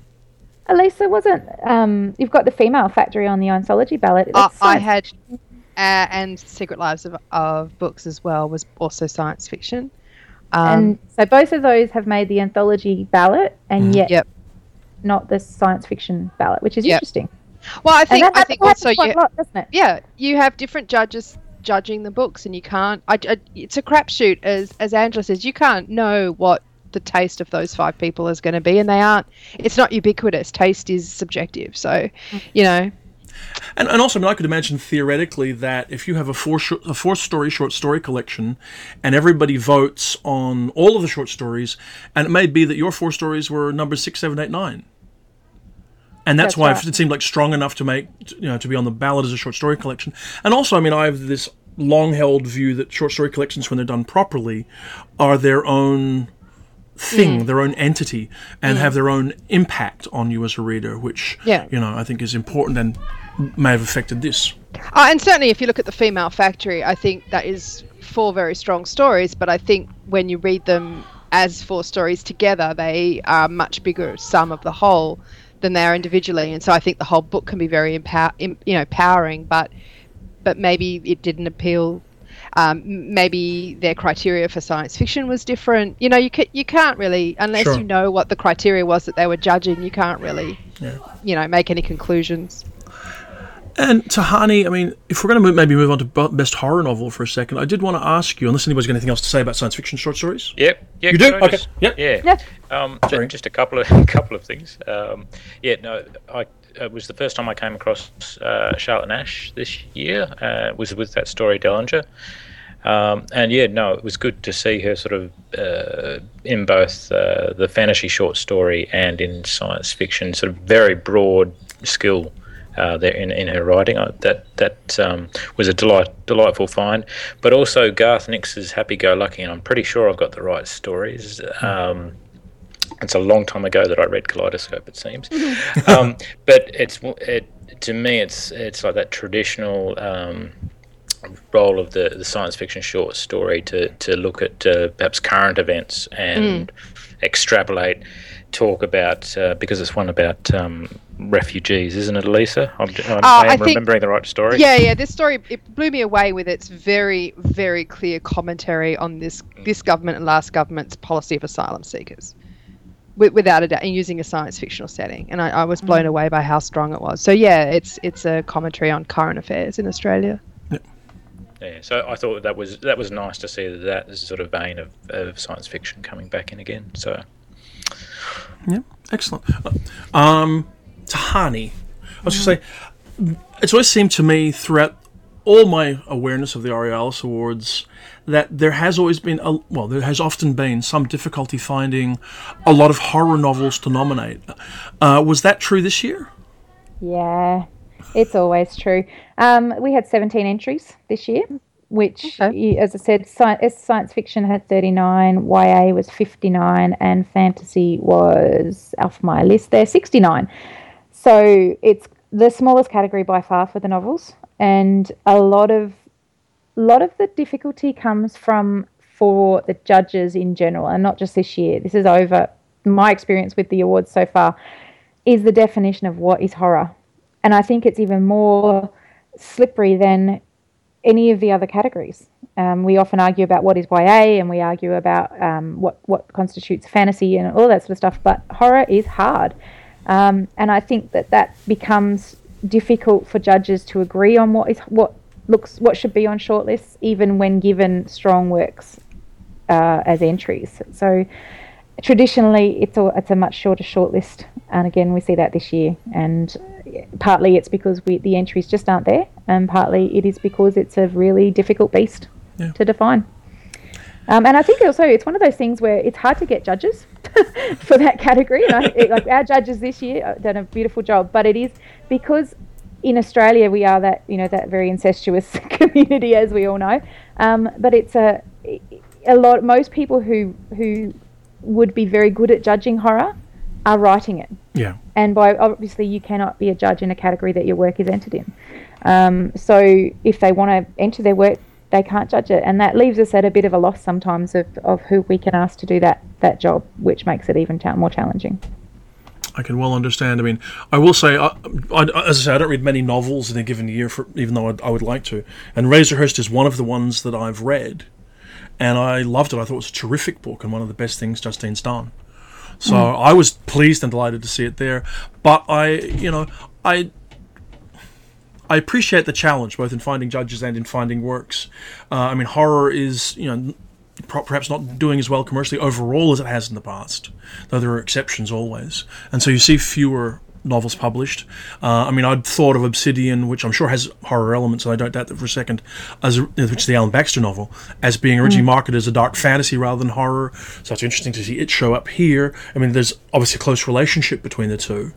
Alisa wasn't. Um, you've got the female factory on the anthology ballot. Uh, That's I had, uh, and Secret Lives of, of Books as well was also science fiction. Um, and so both of those have made the anthology ballot, and yet Yep. not the science fiction ballot, which is Yep. interesting. well, I think that I think also quite you, a lot, doesn't it? yeah, you have different judges judging the books, and you can't. I, I, it's a crapshoot, as as Angela says. You can't know what the taste of those five people is going to be, and they aren't. It's not ubiquitous. Taste is subjective. So, you know, And, and also, I mean, I could imagine theoretically that if you have a four short, a four story short story collection, and everybody votes on all of the short stories, and it may be that your four stories were number six, seven, eight, nine. And that's, That's why right. it seemed like strong enough to make you know to be on the ballot as a short story collection. And also, I mean, I have this long held view that short story collections, when they're done properly, are their own thing, their own entity, and have their own impact on you as a reader, which Yeah. you know I think is important and may have affected this. Uh, and certainly, if you look at the Female Factory, I think that is four very strong stories. But I think when you read them as four stories together, they are much bigger sum of the whole than they are individually. And so I think the whole book can be very empower, you know, empowering. But but maybe it didn't appeal. Um, maybe their criteria for science fiction was different. You know, you ca- you can't really unless Sure. you know what the criteria was that they were judging. You can't really, you know, make any conclusions. And Tehani, I mean, if we're going to maybe move on to best horror novel for a second, I did want to ask you, unless anybody's got anything else to say about science fiction short stories. Yep. Yeah, You do? I Okay. just- Yep. Yeah. Yeah. Um, ju- Sorry. just a couple of a [laughs] couple of things. Um, yeah. No, I it was the first time I came across uh, Charlotte Nash this year. Uh, was with that story Dellinger. Um, and yeah, no, it was good to see her sort of uh, in both uh, the fantasy short story and in science fiction, sort of very broad skill uh, there in, in her writing. I, that that um, was a delight, delightful find. But also Garth Nix's Happy Go Lucky, and I'm pretty sure I've got the right stories. Um, it's a long time ago that I read Kaleidoscope, it seems. [laughs] um, but it's it to me, it's it's like that traditional. Role of the, the science fiction short story to, to look at uh, perhaps current events and extrapolate, talk about uh, because it's one about um, refugees, isn't it, Alisa? I'm, I'm, Uh, I think- remembering the right story. Yeah, yeah. This story it blew me away with its very, very clear commentary on this this government and last government's policy of asylum seekers, without a doubt, and using a science fictional setting. And I, I was blown away by how strong it was. So yeah, it's it's a commentary on current affairs in Australia. Yeah, so I thought that was that was nice to see that that is sort of vein of, of science fiction coming back in again. So Yeah, excellent. Um, Tehani, I was going to say, it's always seemed to me throughout all my awareness of the Aurealis Awards that there has always been, a, well, there has often been some difficulty finding a lot of horror novels to nominate. Uh, was that true this year? Yeah, it's always true. Um, we had 17 entries this year, which, Okay. as I said, sci- as science fiction had 39, YA was 59, and fantasy was off my list there 69. So it's the smallest category by far for the novels, and a lot of a lot of the difficulty comes from for the judges in general, and not just this year. This is over my experience with the awards so far. Is the definition of what is horror, and I think it's even more slippery than any of the other categories. Um, we often argue about what is YA, and we argue about um, what what constitutes fantasy and all that sort of stuff. But horror is hard, um, and I think that that becomes difficult for judges to agree on what is what looks what should be on shortlists, even when given strong works uh, as entries. So traditionally, it's a it's a much shorter shortlist, and again, we see that this year. And partly it's because we the entries just aren't there, and partly it is because it's a really difficult beast Yeah. to define. Um, and I think also it's one of those things where it's hard to get judges [laughs] for that category. And I, it, like our judges this year have done a beautiful job, but it is because in Australia we are that you know that very incestuous [laughs] community, as we all know. Um, but it's a a lot. Most people who who would be very good at judging horror are writing it Yeah. and by obviously you cannot be a judge in a category that your work is entered in. Um, so if they want to enter their work, they can't judge it, and that leaves us at a bit of a loss sometimes of, of who we can ask to do that that job, which makes it even ta- more challenging. I can well understand. I mean, I will say, I, I, as I say, I don't read many novels in a given year, for, even though I, I would like to. And Razorhurst is one of the ones that I've read, and I loved it. I thought it was a terrific book and one of the best things Justine's done. So I was pleased and delighted to see it there. But I, you know, I. I appreciate the challenge both in finding judges and in finding works. Uh, I mean, horror is, you know, perhaps not doing as well commercially overall as it has in the past, though there are exceptions always. And so you see fewer novels published. Uh, I mean, I'd thought of Obsidian, which I'm sure has horror elements, and I don't doubt that for a second, as which is the Alan Baxter novel, as being originally marketed as a dark fantasy rather than horror. So it's interesting to see it show up here. I mean, there's obviously a close relationship between the two,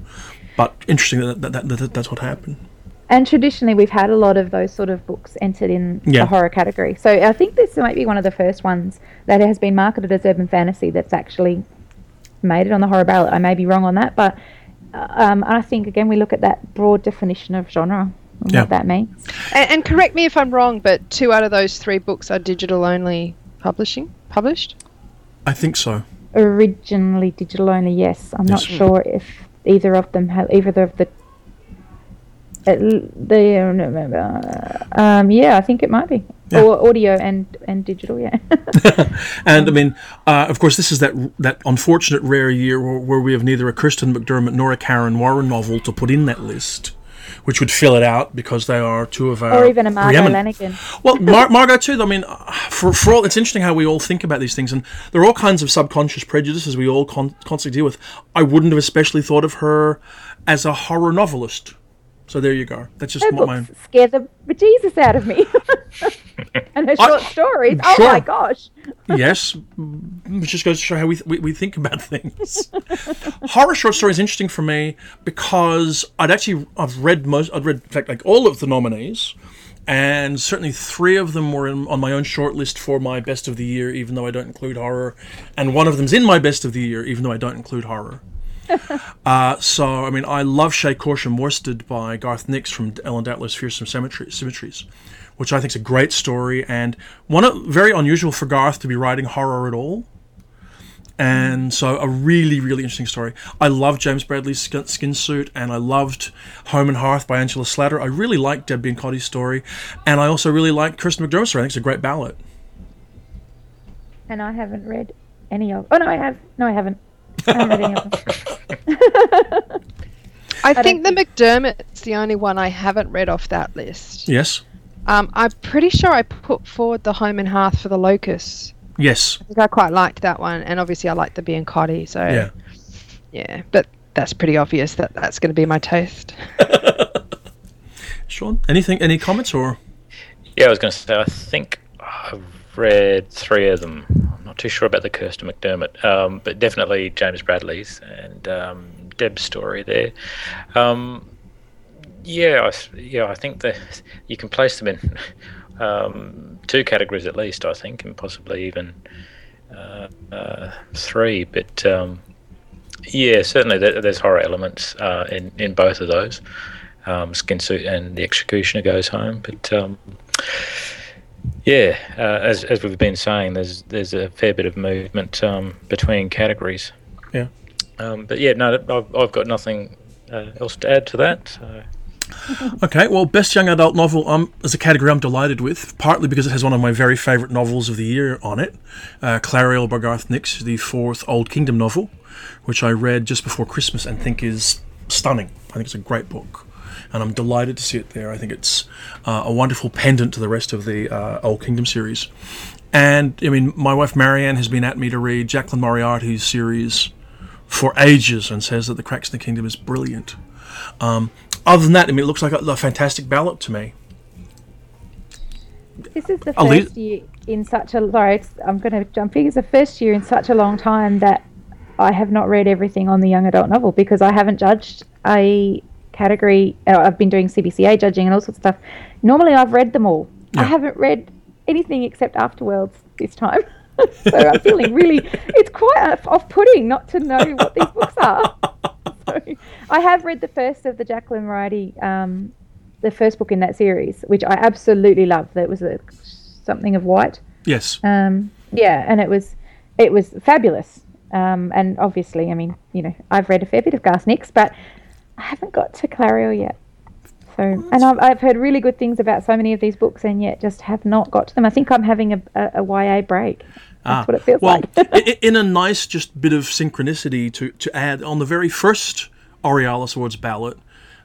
but interesting that, that, that, that that's what happened. And traditionally, we've had a lot of those sort of books entered in Yeah. the horror category. So I think this might be one of the first ones that has been marketed as urban fantasy that's actually made it on the horror ballot. I may be wrong on that, but uh, um, I think again we look at that broad definition of genre and Yeah. what that means. And, and correct me if I'm wrong, but two out of those three books are digital only publishing published. I think so. Originally digital only, yes. I'm not sure if either of them have either of the. Uh, the um, yeah, I think it might be, Yeah. or audio and and digital, yeah. [laughs] And I mean, uh, of course, this is that that unfortunate rare year where, where we have neither a Kirstyn McDermott nor a Kaaron Warren novel to put in that list. which would fill it out because they are two of our Or even a Margo Lanagan. well, [laughs] Mar- Margo too. I mean, for for all, it's interesting how we all think about these things, and there are all kinds of subconscious prejudices we all con- constantly deal with. I wouldn't have especially thought of her as a horror novelist. So there you go. That's just what my books scare the bejesus out of me. [laughs] and her short stories. Oh sure. my gosh. [laughs] yes, which just goes to show how we, we, we think about things. Horror short story is interesting for me because I'd actually I've read most I'd read in fact like all of the nominees, and certainly three of them were in, on my own short list for my best of the year, even though I don't include horror, and one of them's in my best of the year, even though I don't include horror. [laughs] Uh, so, I mean, I love Shay Corsham Worsted by Garth Nix from Ellen Datlow's Fearsome Symmetries, which I think is a great story and one of, very unusual for Garth to be writing horror at all. And so, a really, really interesting story. I love James Bradley's skin, skin suit, and I loved Home and Hearth by Angela Slatter. I really like Deb Biancotti's story, and I also really like Kirstyn McDermott's story. I think it's a great ballad. And I haven't read any of. Oh no, I have. No, I haven't. I haven't read any of them. [laughs] I don't think the McDermott's the only one I haven't read off that list. Yes, Um, I'm pretty sure I put forward the Home and Hearth for the Locus. yes, I think I quite liked that one, and obviously I like the being Biancotti. So yeah. yeah, but that's pretty obvious that that's going to be my taste. [laughs] Sean, anything, any comments or? Yeah, I was going to say, I think I've read three of them. I'm not too sure about the Kirstyn McDermott, um, but definitely James Bradley's and um, Deb's story there. Um, yeah, I, yeah, I think that you can place them in um, two categories at least, I think, and possibly even uh, uh, three. But um, yeah, certainly there, there's horror elements uh, in in both of those. Um, Skin suit and the executioner goes home, but um, yeah, uh, as as we've been saying, there's there's a fair bit of movement um, between categories. Yeah. Um, but yeah, no, I've, I've got nothing uh, else to add to that. So. [laughs] Okay, well, best young adult novel um, is a category I'm delighted with, partly because it has one of my very favourite novels of the year on it, uh, Clariel by Garth Nix, the fourth Old Kingdom novel, which I read just before Christmas and think is stunning. I think it's a great book, and I'm delighted to see it there. I think it's uh, a wonderful pendant to the rest of the uh, Old Kingdom series. And I mean, my wife Marianne has been at me to read Jaclyn Moriarty's series for ages and says that The Cracks in the Kingdom is brilliant. Um, other than that, I mean, it looks like a, a fantastic ballot to me. This is the I'll leave- first year in such a sorry, it's, I'm going to jump in. It's the first year in such a long time that I have not read everything on the young adult novel because I haven't judged a category. Uh, I've been doing CBCA judging and all sorts of stuff. Normally, I've read them all. I haven't read anything except Afterworlds this time. [laughs] so I'm feeling really. It's quite off-putting not to know what these books are. [laughs] I have read the first of the Jaclyn Moriarty, um, the first book in that series, which I absolutely loved. That was a, something of white. Yes. Um, yeah, and it was it was fabulous. Um, and obviously, I mean, you know, I've read a fair bit of Garth Nix, but I haven't got to Clariel yet. So, and I've, I've heard really good things about so many of these books, and yet just have not got to them. I think I'm having a, a, a YA break. That's what it feels well, like. [laughs] in a nice just bit of synchronicity to, to add, on the very first Aurealis Awards ballot,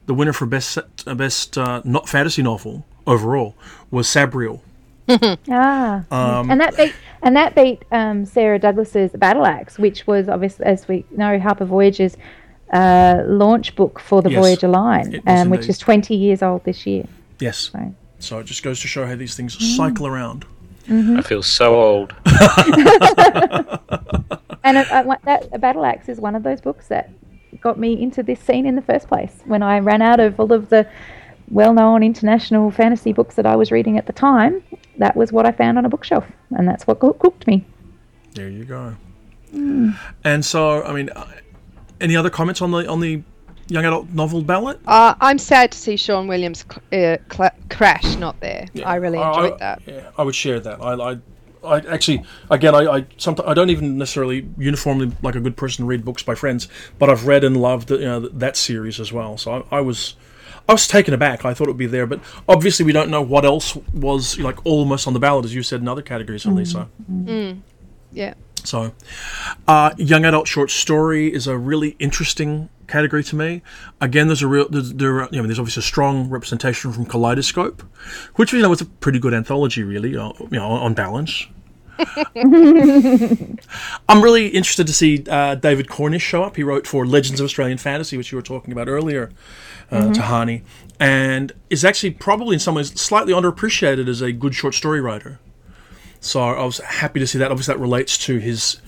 the winner for best uh, best uh, not fantasy novel overall was Sabriel. [laughs] Ah, Um, and that beat and that beat um, Sara Douglass's Battle Axe, which was obviously, as we know, Harper Voyager's uh, launch book for the Yes, Voyager line, um, which is 20 years old this year. Yes. Right. So it just goes to show how these things cycle around. I feel so old. [laughs] [laughs] And uh, uh, that a Battle Axe is one of those books that got me into this scene in the first place. When I ran out of all of the well-known international fantasy books that I was reading at the time, that was what I found on a bookshelf, and that's what coo- cooked me. There you go. And so, I mean, uh, any other comments on the on the young adult novel ballot? Uh, I'm sad to see Sean Williams cl- uh, cl- crash not there. I really enjoyed I- that. Yeah, I would share that. I, I, I actually, again, I, I sometimes I don't even necessarily uniformly like a good person to read books by friends, but I've read and loved you know, that series as well. So I, I was, I was taken aback. I thought it would be there, but obviously we don't know what else was like almost on the ballot, as you said in other categories, at least. So. Yeah. So, uh, young adult short story is a really interesting category to me. Again, there's a real there's, there are, you know, there's obviously a strong representation from Kaleidoscope, which you know was a pretty good anthology, really, uh, you know, on balance. [laughs] I'm really interested to see uh, David Cornish show up. He wrote for Legends of Australian Fantasy, which you were talking about earlier, uh, Tehani, and is actually probably in some ways slightly underappreciated as a good short story writer. So I was happy to see that. Obviously, that relates to his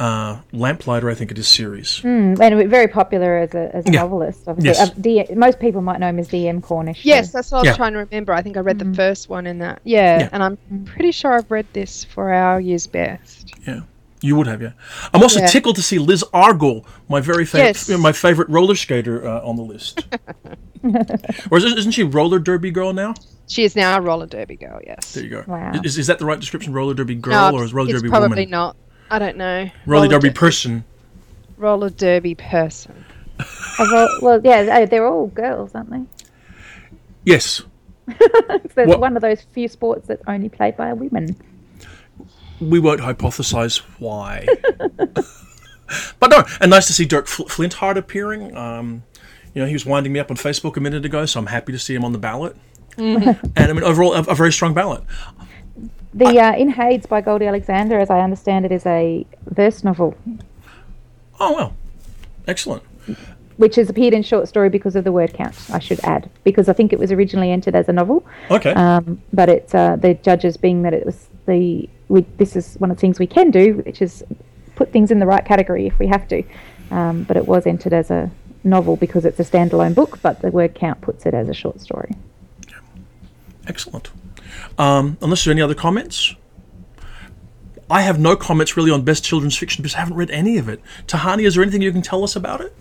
uh, Lamplighter, I think it is series. and very popular as a, as a Yeah. novelist. Obviously, Yes. uh, D- most people might know him as D.M. Cornish. Yes, so- that's what I was Yeah. trying to remember. I think I read the first one in that. Yeah, Yeah. and I'm pretty sure I've read this for our year's best. Yeah, you would have, yeah. I'm also Yeah. tickled to see Liz Argall, my very favorite, Yes. my favorite roller skater, uh, on the list. [laughs] or is, isn't she roller derby girl now? She is now a roller derby girl. Yes. There you go. Wow. Is, is that the right description? Roller derby girl or is roller it's derby probably woman? Probably not. I don't know. Roller derby der- person. roller derby person. Well, well, yeah, they- they're all girls, aren't they? Yes. [laughs] It's What- one of those few sports that's only played by women. We won't hypothesize why. [laughs] but no, and nice to see Dirk Fl- Flinthart appearing. Um, you know, he was winding me up on Facebook a minute ago, so I'm happy to see him on the ballot. and I mean, overall, a, a very strong ballot. The uh, In Hades by Goldie Alexander, as I understand it, is a verse novel, Oh, well. Excellent. which has appeared in short story because of the word count. I should add, because I think it was originally entered as a novel, Okay. um, but it's uh, the judges being that it was the we, this is one of the things we can do, which is put things in the right category if we have to. Um, but it was entered as a novel because it's a standalone book, but the word count puts it as a short story. Excellent. Um, unless there are any other comments? I have no comments really on best children's fiction because I haven't read any of it. Tehani, is there anything you can tell us about it?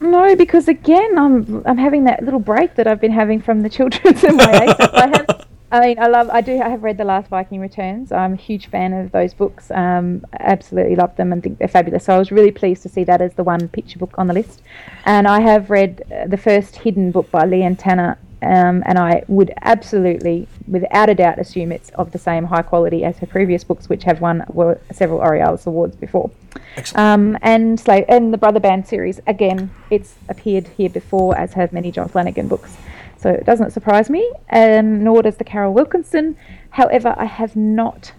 No, because again, I'm I'm having that little break that I've been having from the children's in my. I have, I mean, I love, I do, I have read the Last Viking Returns. I'm a huge fan of those books. Um, absolutely love them and think they're fabulous. So I was really pleased to see that as the one picture book on the list. And I have read uh, the first hidden book by Lian Tanner. Um, and I would absolutely, without a doubt, assume it's of the same high quality as her previous books, which have won several Aurealis awards before. Um, and Slave and the Brother Band series again, it's appeared here before, as have many John Flanagan books, so it doesn't surprise me. Um, nor does the Carole Wilkinson. However, I have not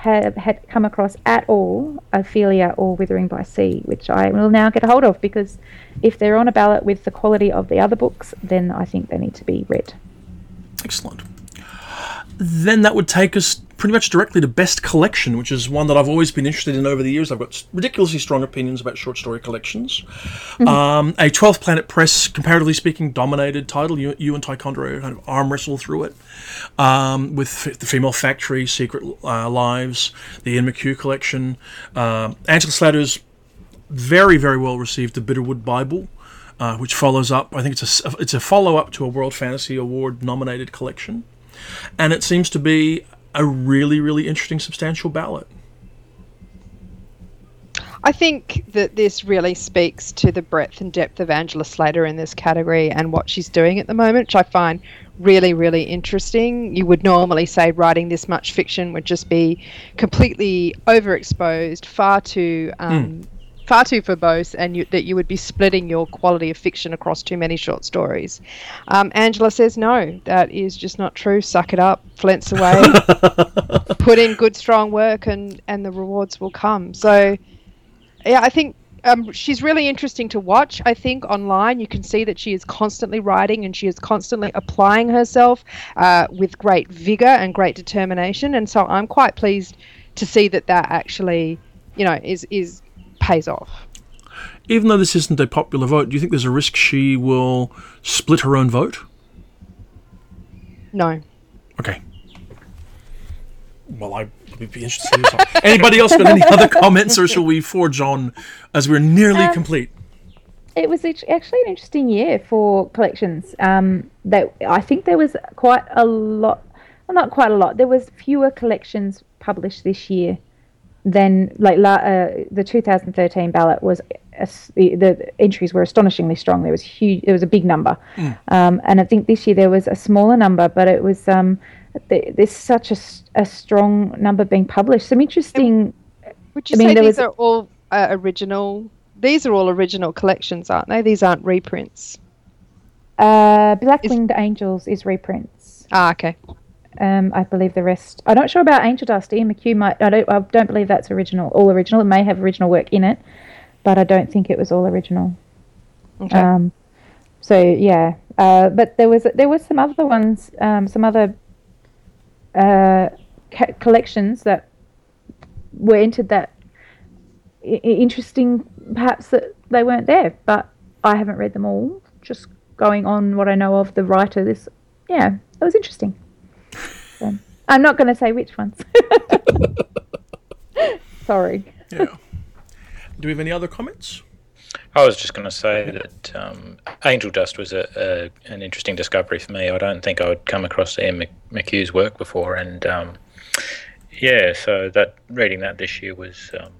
have had come across at all Ophelia or Withering by Sea, which I will now get a hold of because if they're on a ballot with the quality of the other books, then I think they need to be read. Excellent. Then that would take us pretty much directly to Best Collection, which is one that I've always been interested in over the years. I've got ridiculously strong opinions about short story collections. Um, a 12th Planet Press, comparatively speaking, dominated title. You, you and Ticonderoga kind of arm wrestle through it. Um, with F- The Female Factory, Secret uh, Lives, the Ian McHugh collection. Um Angela Slatter's very, very well received The Bitterwood Bible. Uh, which follows up, I think it's a, it's a follow up to a World Fantasy Award nominated collection and it seems to be a really, really interesting, substantial ballot. I think that this really speaks to the breadth and depth of Angela Slatter in this category and what she's doing at the moment, which I find really, really interesting. You would normally say writing this much fiction would just be completely overexposed, far too. Um, Far too verbose, and you, that you would be splitting your quality of fiction across too many short stories. Um, Angela says no, that is just not true. Suck it up, flint's away, [laughs] put in good, strong work, and and the rewards will come. So, yeah, I think um, she's really interesting to watch. I think online you can see that she is constantly writing and she is constantly applying herself uh, with great vigor and great determination. And so I'm quite pleased to see that that actually, you know, is is pays off. Even though this isn't a popular vote, do you think there's a risk she will split her own vote? No. Okay. Well, I would be interested in this. Anybody else got any other comments, or shall we forge on as we're nearly Um, complete? It was actually an interesting year for collections. Um, that I think there was quite a lot, well, not quite a lot. There was fewer collections published this year than like la- uh, the 2013 ballot was. as- The, the entries were astonishingly strong. There was huge. There was a big number, um, and I think this year there was a smaller number, but it was um, th- there's such a, a, strong number being published. Some interesting. Would you I mean, say these was- are all uh, original these are all original collections, aren't they? These aren't reprints. Uh, Black Winged Angels is reprints. Ah, okay. Um, I believe the rest. I'm not sure about Angel Dust. Ian McHugh might. I don't. I don't believe that's original. All original. It may have original work in it, but I don't think it was all original. Okay. Um, so yeah, uh, but there was there was some other ones, um, some other uh, ca- collections that were entered that I- interesting. Perhaps that they weren't there, but I haven't read them all. Just going on what I know of the writer. This, yeah, it was interesting. So, I'm not going to say which ones. [laughs] Sorry. Yeah. Do we have any other comments? I was just going to say that um, Angel Dust was a, a an interesting discovery for me. I don't think I would come across Ian Mc- McHugh's work before, and um, yeah, so that reading that this year was um,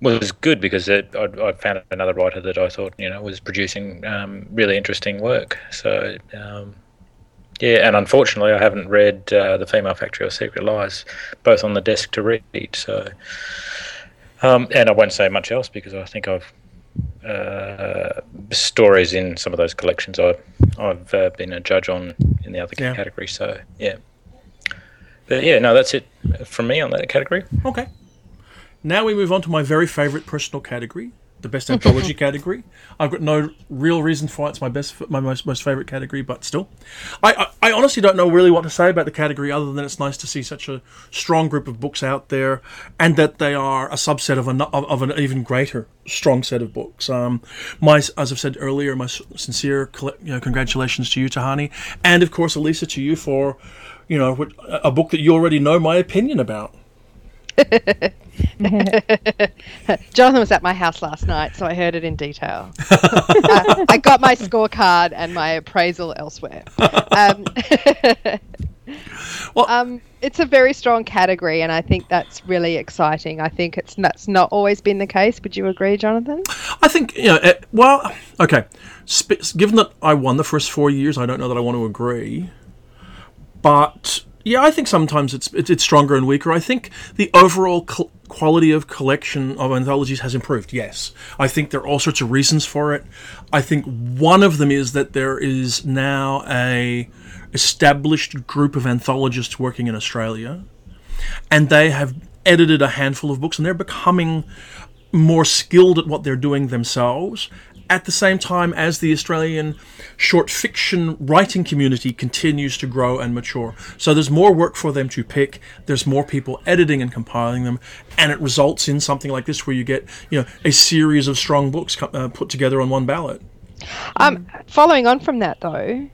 was good because it, I, I found another writer that I thought you know was producing um, really interesting work. So um, yeah, and unfortunately, I haven't read uh, the Female Factory or Secret Lives, both on the desk to read. So. Um, and I won't say much else because I think I've uh, stories in some of those collections I've I've uh, been a judge on in the other Yeah. category. So yeah, but yeah, no, that's it from me on that category. Okay. Now we move on to my very favourite personal category, the best anthology [laughs] category. I've got no real reason for why it's my best, my most most favourite category, but still, I, I I honestly don't know really what to say about the category other than it's nice to see such a strong group of books out there, and that they are a subset of an of, of an even greater strong set of books. Um, my as I've said earlier, my sincere you know congratulations to you, Tehani, and of course Alisa to you for you know a book that you already know my opinion about. [laughs] [laughs] Jonathan was at my house last night, so I heard it in detail. [laughs] uh, I got my scorecard and my appraisal elsewhere. Um, [laughs] Well- um, it's a very strong category, and I think that's really exciting. I think it's that's not always been the case. Would you agree, Jonathan? I think you know. eh, well, okay. Sp- given that I won the first four years, I don't know that I want to agree. But yeah, I think sometimes it's it's, it's stronger and weaker. I think the overall cl- quality of collection of anthologies has improved. Yes, I think there are all sorts of reasons for it. I think one of them is that there is now a established group of anthologists working in Australia, and they have edited a handful of books, and they're becoming more skilled at what they're doing themselves at the same time as the Australian short fiction writing community continues to grow and mature. So there's more work for them to pick, there's more people editing and compiling them, and it results in something like this where you get, you know, a series of strong books uh, put together on one ballot. Um, following on from that, though,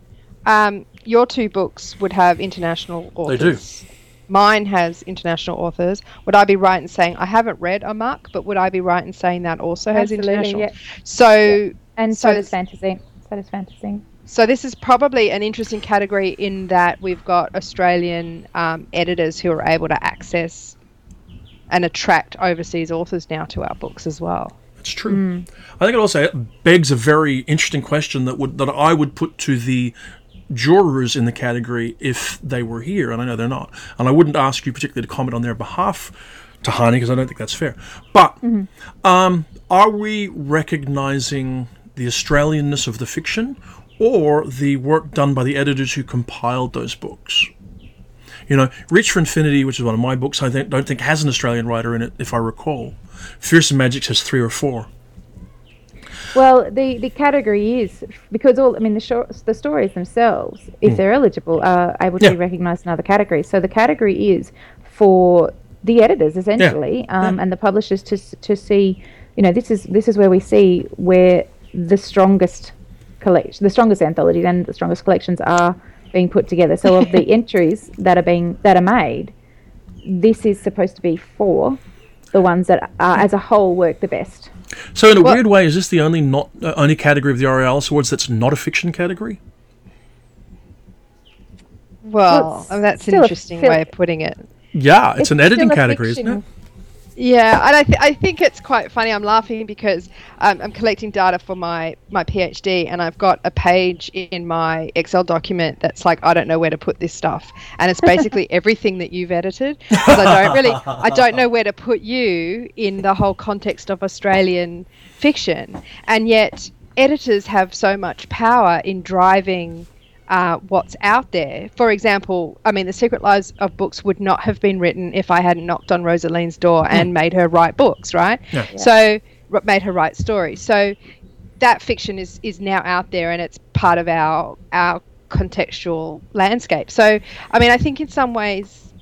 um, your two books would have international authors. They do. Mine has international authors. Would I be right in saying I haven't read a muck, but would I be right in saying that also has Absolutely, international? yeah. So, And So so, does fantasy. So does fantasy. so this is probably an interesting category in that we've got Australian um, editors who are able to access and attract overseas authors now to our books as well. It's true. I think it also begs a very interesting question that would that I would put to the jurors in the category if they were here, and I know they're not. And I wouldn't ask you particularly to comment on their behalf, Tehani, because I don't think that's fair. But um, are we recognizing the Australianness of the fiction or the work done by the editors who compiled those books? You know, Reach for Infinity, which is one of my books, I think, don't think has an Australian writer in it, if I recall. Fearsome Magic has three or four. Well, the, the category is because all I mean the short, the stories themselves, if they're eligible, are able to Yeah. be recognised in other categories. So the category is for the editors essentially, um, and the publishers to to see, you know, this is this is where we see where the strongest collection, the strongest anthologies and the strongest collections are being put together. So of the [laughs] entries that are being that are made, this is supposed to be for the ones that are, as a whole work the best. So, in a Well- weird way, is this the only not uh, only category of the Aurealis Awards that's not a fiction category? Well, it's oh, that's an still a interesting way of putting it. Yeah, it's, an editing still a category, isn't it? Yeah, and I, th- I think it's quite funny. I'm laughing because um, I'm collecting data for my, my PhD, and I've got a page in my Excel document that's like I don't know where to put this stuff, and it's basically [laughs] everything that you've edited. Because I don't really, I don't know where to put you in the whole context of Australian fiction, and yet editors have so much power in driving uh, what's out there. For example, I mean, The Secret Lives of Books would not have been written if I hadn't knocked on Rosaleen's door and made her write books, right? Yeah. So, r- made her write stories. So, that fiction is, is now out there and it's part of our, our contextual landscape. So, I mean, I think in some ways,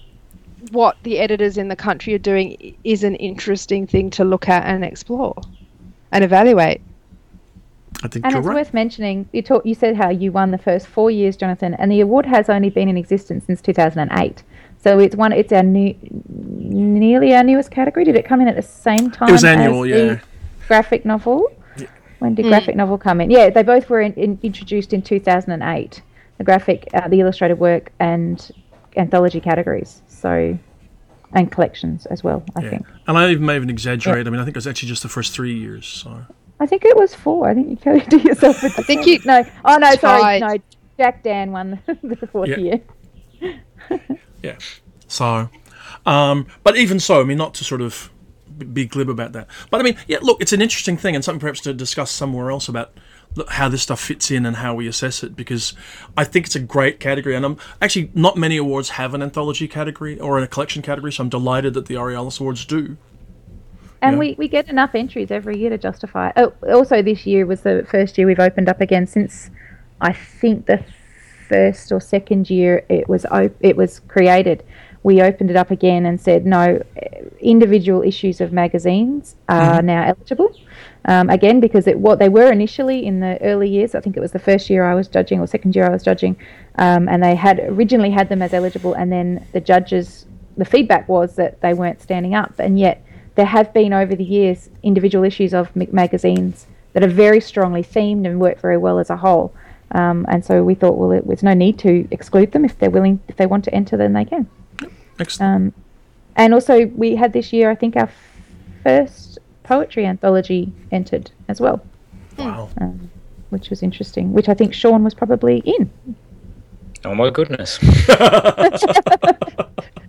what the editors in the country are doing is an interesting thing to look at and explore and evaluate. I think And you're it's right. worth mentioning. You talk, you said how you won the first four years, Jonathan, and the award has only been in existence since 2008. So it's one. It's our new, nearly our newest category. Did it come in at the same time? It was annual, as yeah. The graphic novel. When did graphic novel come in? Yeah, they both were in, in, introduced in 2008. The graphic, uh, the illustrated work, and anthology categories. So, and collections as well. I Yeah. think. And I even may even exaggerate. I mean, I think it was actually just the first three years. So I think it was four. I think you carried it yourself. [laughs] I think you no. Oh no, sorry, no. Jack Dann won the, [laughs] the fourth Yeah. year. [laughs] yeah. So, um, but even so, I mean, not to sort of be glib about that. But I mean, yeah, look, it's an interesting thing and something perhaps to discuss somewhere else about how this stuff fits in and how we assess it because I think it's a great category and I'm actually not many awards have an anthology category or a collection category so I'm delighted that the Aurealis Awards do. And Yeah. we, we get enough entries every year to justify. Oh, also this year was the first year we've opened up again since I think the first or second year it was op- it was created. We opened it up again and said no, individual issues of magazines are now eligible. Um, again, because it, what they were initially in the early years, I think it was the first year I was judging or second year I was judging, um, and they had originally had them as eligible, and then the judges, the feedback was that they weren't standing up, and yet there have been over the years individual issues of magazines that are very strongly themed and work very well as a whole. Um, and so we thought, well, it, there's no need to exclude them if they're willing, if they want to enter, then they can. Excellent. Um, and also, we had this year, I think, our first poetry anthology entered as well, wow. um, which was interesting. Which I think Sean was probably in. Oh my goodness. [laughs] [laughs]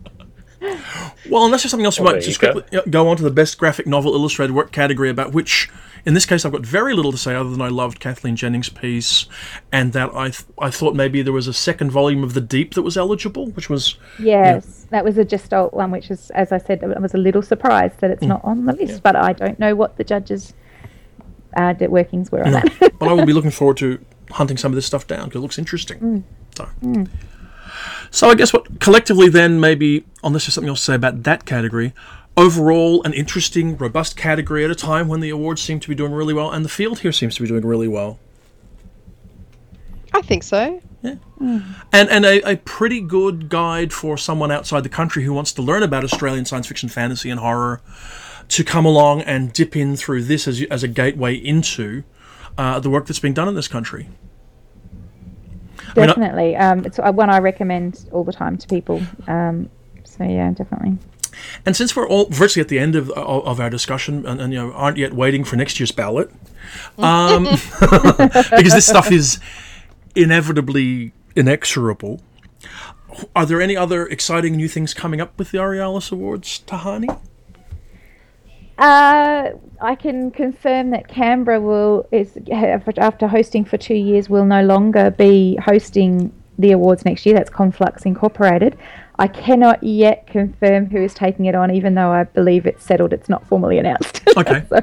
Well, unless there's something else we Well, might just you go. quickly go on to the best graphic novel illustrated work category, about which, in this case, I've got very little to say other than I loved Kathleen Jennings' piece, and that I th- I thought maybe there was a second volume of The Deep that was eligible, which was Yes, that was a gestalt one, which is, as I said, I was a little surprised that it's not on the list. But I don't know what the judges' uh, d- workings were on that. but I will be [laughs] looking forward to hunting some of this stuff down because it looks interesting. So, so I guess what collectively then maybe, unless there's something else to say about that category, overall an interesting, robust category at a time when the awards seem to be doing really well and the field here seems to be doing really well. I think so. Yeah. And and a, a pretty good guide for someone outside the country who wants to learn about Australian science fiction, fantasy, and horror to come along and dip in through this as as a gateway into uh, the work that's being done in this country. Mean, I- definitely, um, it's one I recommend all the time to people. Um, so yeah, definitely. And since we're all virtually at the end of of, of our discussion and, and you know aren't yet waiting for next year's ballot, um, [laughs] because this stuff is inevitably inexorable. Are there any other exciting new things coming up with the Aurealis Awards, Tehani? Uh, I can confirm that Canberra will is after hosting for two years will no longer be hosting the awards next year. That's Conflux Incorporated. I cannot yet confirm who is taking it on, even though I believe it's settled. It's not formally announced. [laughs] Okay. So-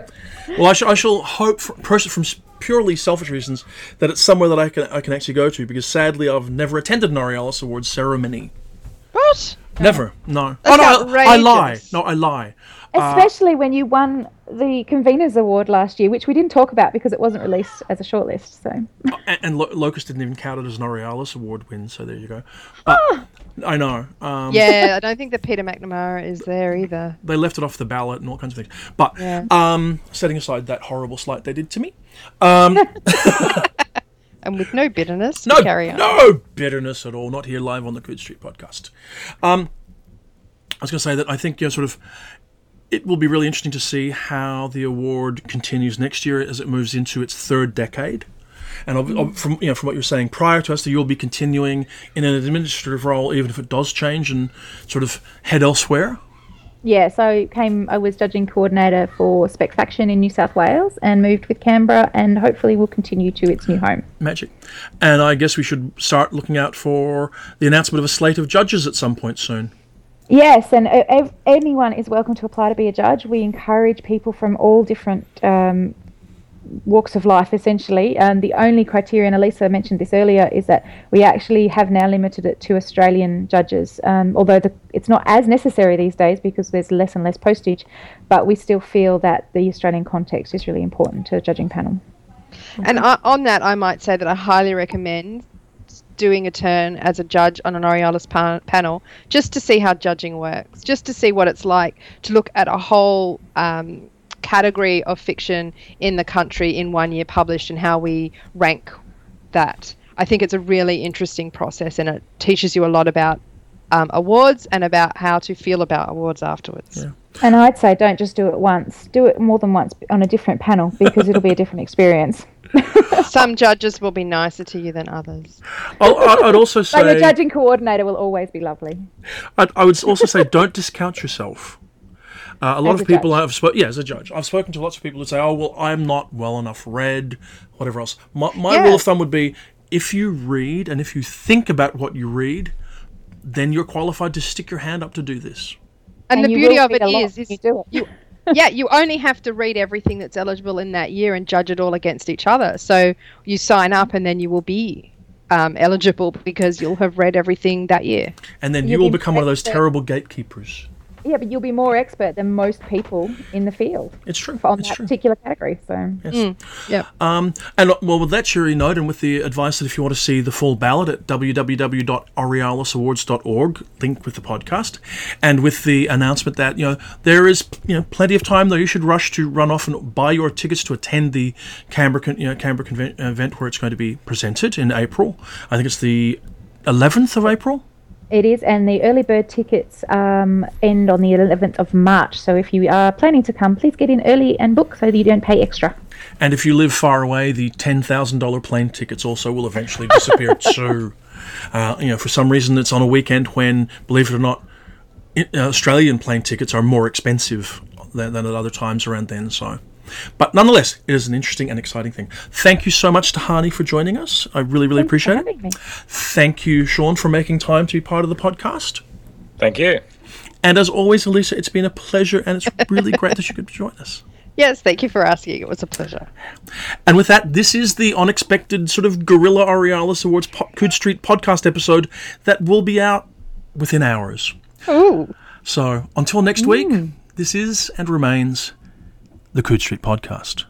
Well, I, sh- I shall hope, for, pers- from purely selfish reasons, that it's somewhere that I can I can actually go to. Because sadly, I've never attended an Aurealis Awards ceremony. What? Never. No. That's oh no, I, I lie. No, I lie. Especially when you won the Conveners Award last year, which we didn't talk about because it wasn't released as a shortlist. So And, and Lo- Locus didn't even count it as an Aurealis Award win. So there you go. But I know. Um, Yeah, I don't think that Peter McNamara is there either. They left it off the ballot and all kinds of things. But Yeah. um, setting aside that horrible slight they did to me, um, [laughs] And with no bitterness, no, carry on. no bitterness at all. Not here live on the Coode Street podcast. Um, I was going to say that I think you know, sort of it will be really interesting to see how the award continues next year as it moves into its third decade. And from you know from what you were saying prior to us, that you'll be continuing in an administrative role, even if it does change and sort of head elsewhere. Yeah, so came. I was judging coordinator for SpecFaction in New South Wales, and moved with Canberra, and hopefully will continue to its new home. Magic. And I guess we should start looking out for the announcement of a slate of judges at some point soon. Yes, and ev- anyone is welcome to apply to be a judge. We encourage people from all different um, walks of life, essentially. And the only criterion, Alisa mentioned this earlier, is that we actually have now limited it to Australian judges. Um, although the, it's not as necessary these days because there's less and less postage, but we still feel that the Australian context is really important to a judging panel. And on that, I might say that I highly recommend doing a turn as a judge on an Aurealis pa- panel just to see how judging works, just to see what it's like to look at a whole um, category of fiction in the country in one year published and how we rank that. I think it's a really interesting process and it teaches you a lot about um, awards and about how to feel about awards afterwards. Yeah. And I'd say don't just do it once, do it more than once on a different panel because it'll be a different experience. [laughs] Some judges will be nicer to you than others. I'll, I- I'd also [laughs] But your judging coordinator will always be lovely. I'd, I would also say don't discount yourself. Uh, a lot As of a people judge. I've spoken, yeah, as a judge, I've spoken to lots of people who say, "Oh, well, I'm not well enough read, whatever else." My, my Yeah. rule of thumb would be: if you read and if you think about what you read, then you're qualified to stick your hand up to do this. And, the beauty of read it a lot is, you do it. you yeah you only have to read everything that's eligible in that year and judge it all against each other. So you sign up and then you will be um, eligible because you'll have read everything that year. And then you You'll become one of those terrible gatekeepers. Yeah, but you'll be more expert than most people in the field It's true. on it's that true. particular category. So Yes. yeah Um, and uh, well, with that cheery note, and with the advice that if you want to see the full ballot at www.aurealisawards.org, link with the podcast, and with the announcement that you know there is you know plenty of time though, you should rush to run off and buy your tickets to attend the Canberra con- you know Canberra conven- event where it's going to be presented in April. I think it's the 11th of April. It is, and the early bird tickets um, end on the 11th of March. So if you are planning to come, please get in early and book so that you don't pay extra. And if you live far away, the ten thousand dollar plane tickets also will eventually disappear [laughs] too. Uh, you know, for some reason, it's on a weekend when, believe it or not, Australian plane tickets are more expensive than, than at other times around then. So, but nonetheless, it is an interesting and exciting thing. Thank you so much to Hani for joining us. I really, really Thanks for appreciate it. me. Thank you, Sean, for making time to be part of the podcast. Thank you. And as always, Alisa, it's been a pleasure, and it's really great that you could join us. [laughs] yes thank you for asking it was a pleasure And with that, this is the unexpected sort of Guerrilla Aurealis Awards po- Coode Street podcast episode that will be out within hours. Ooh. So until next week, mm. this is and remains the Coode Street podcast.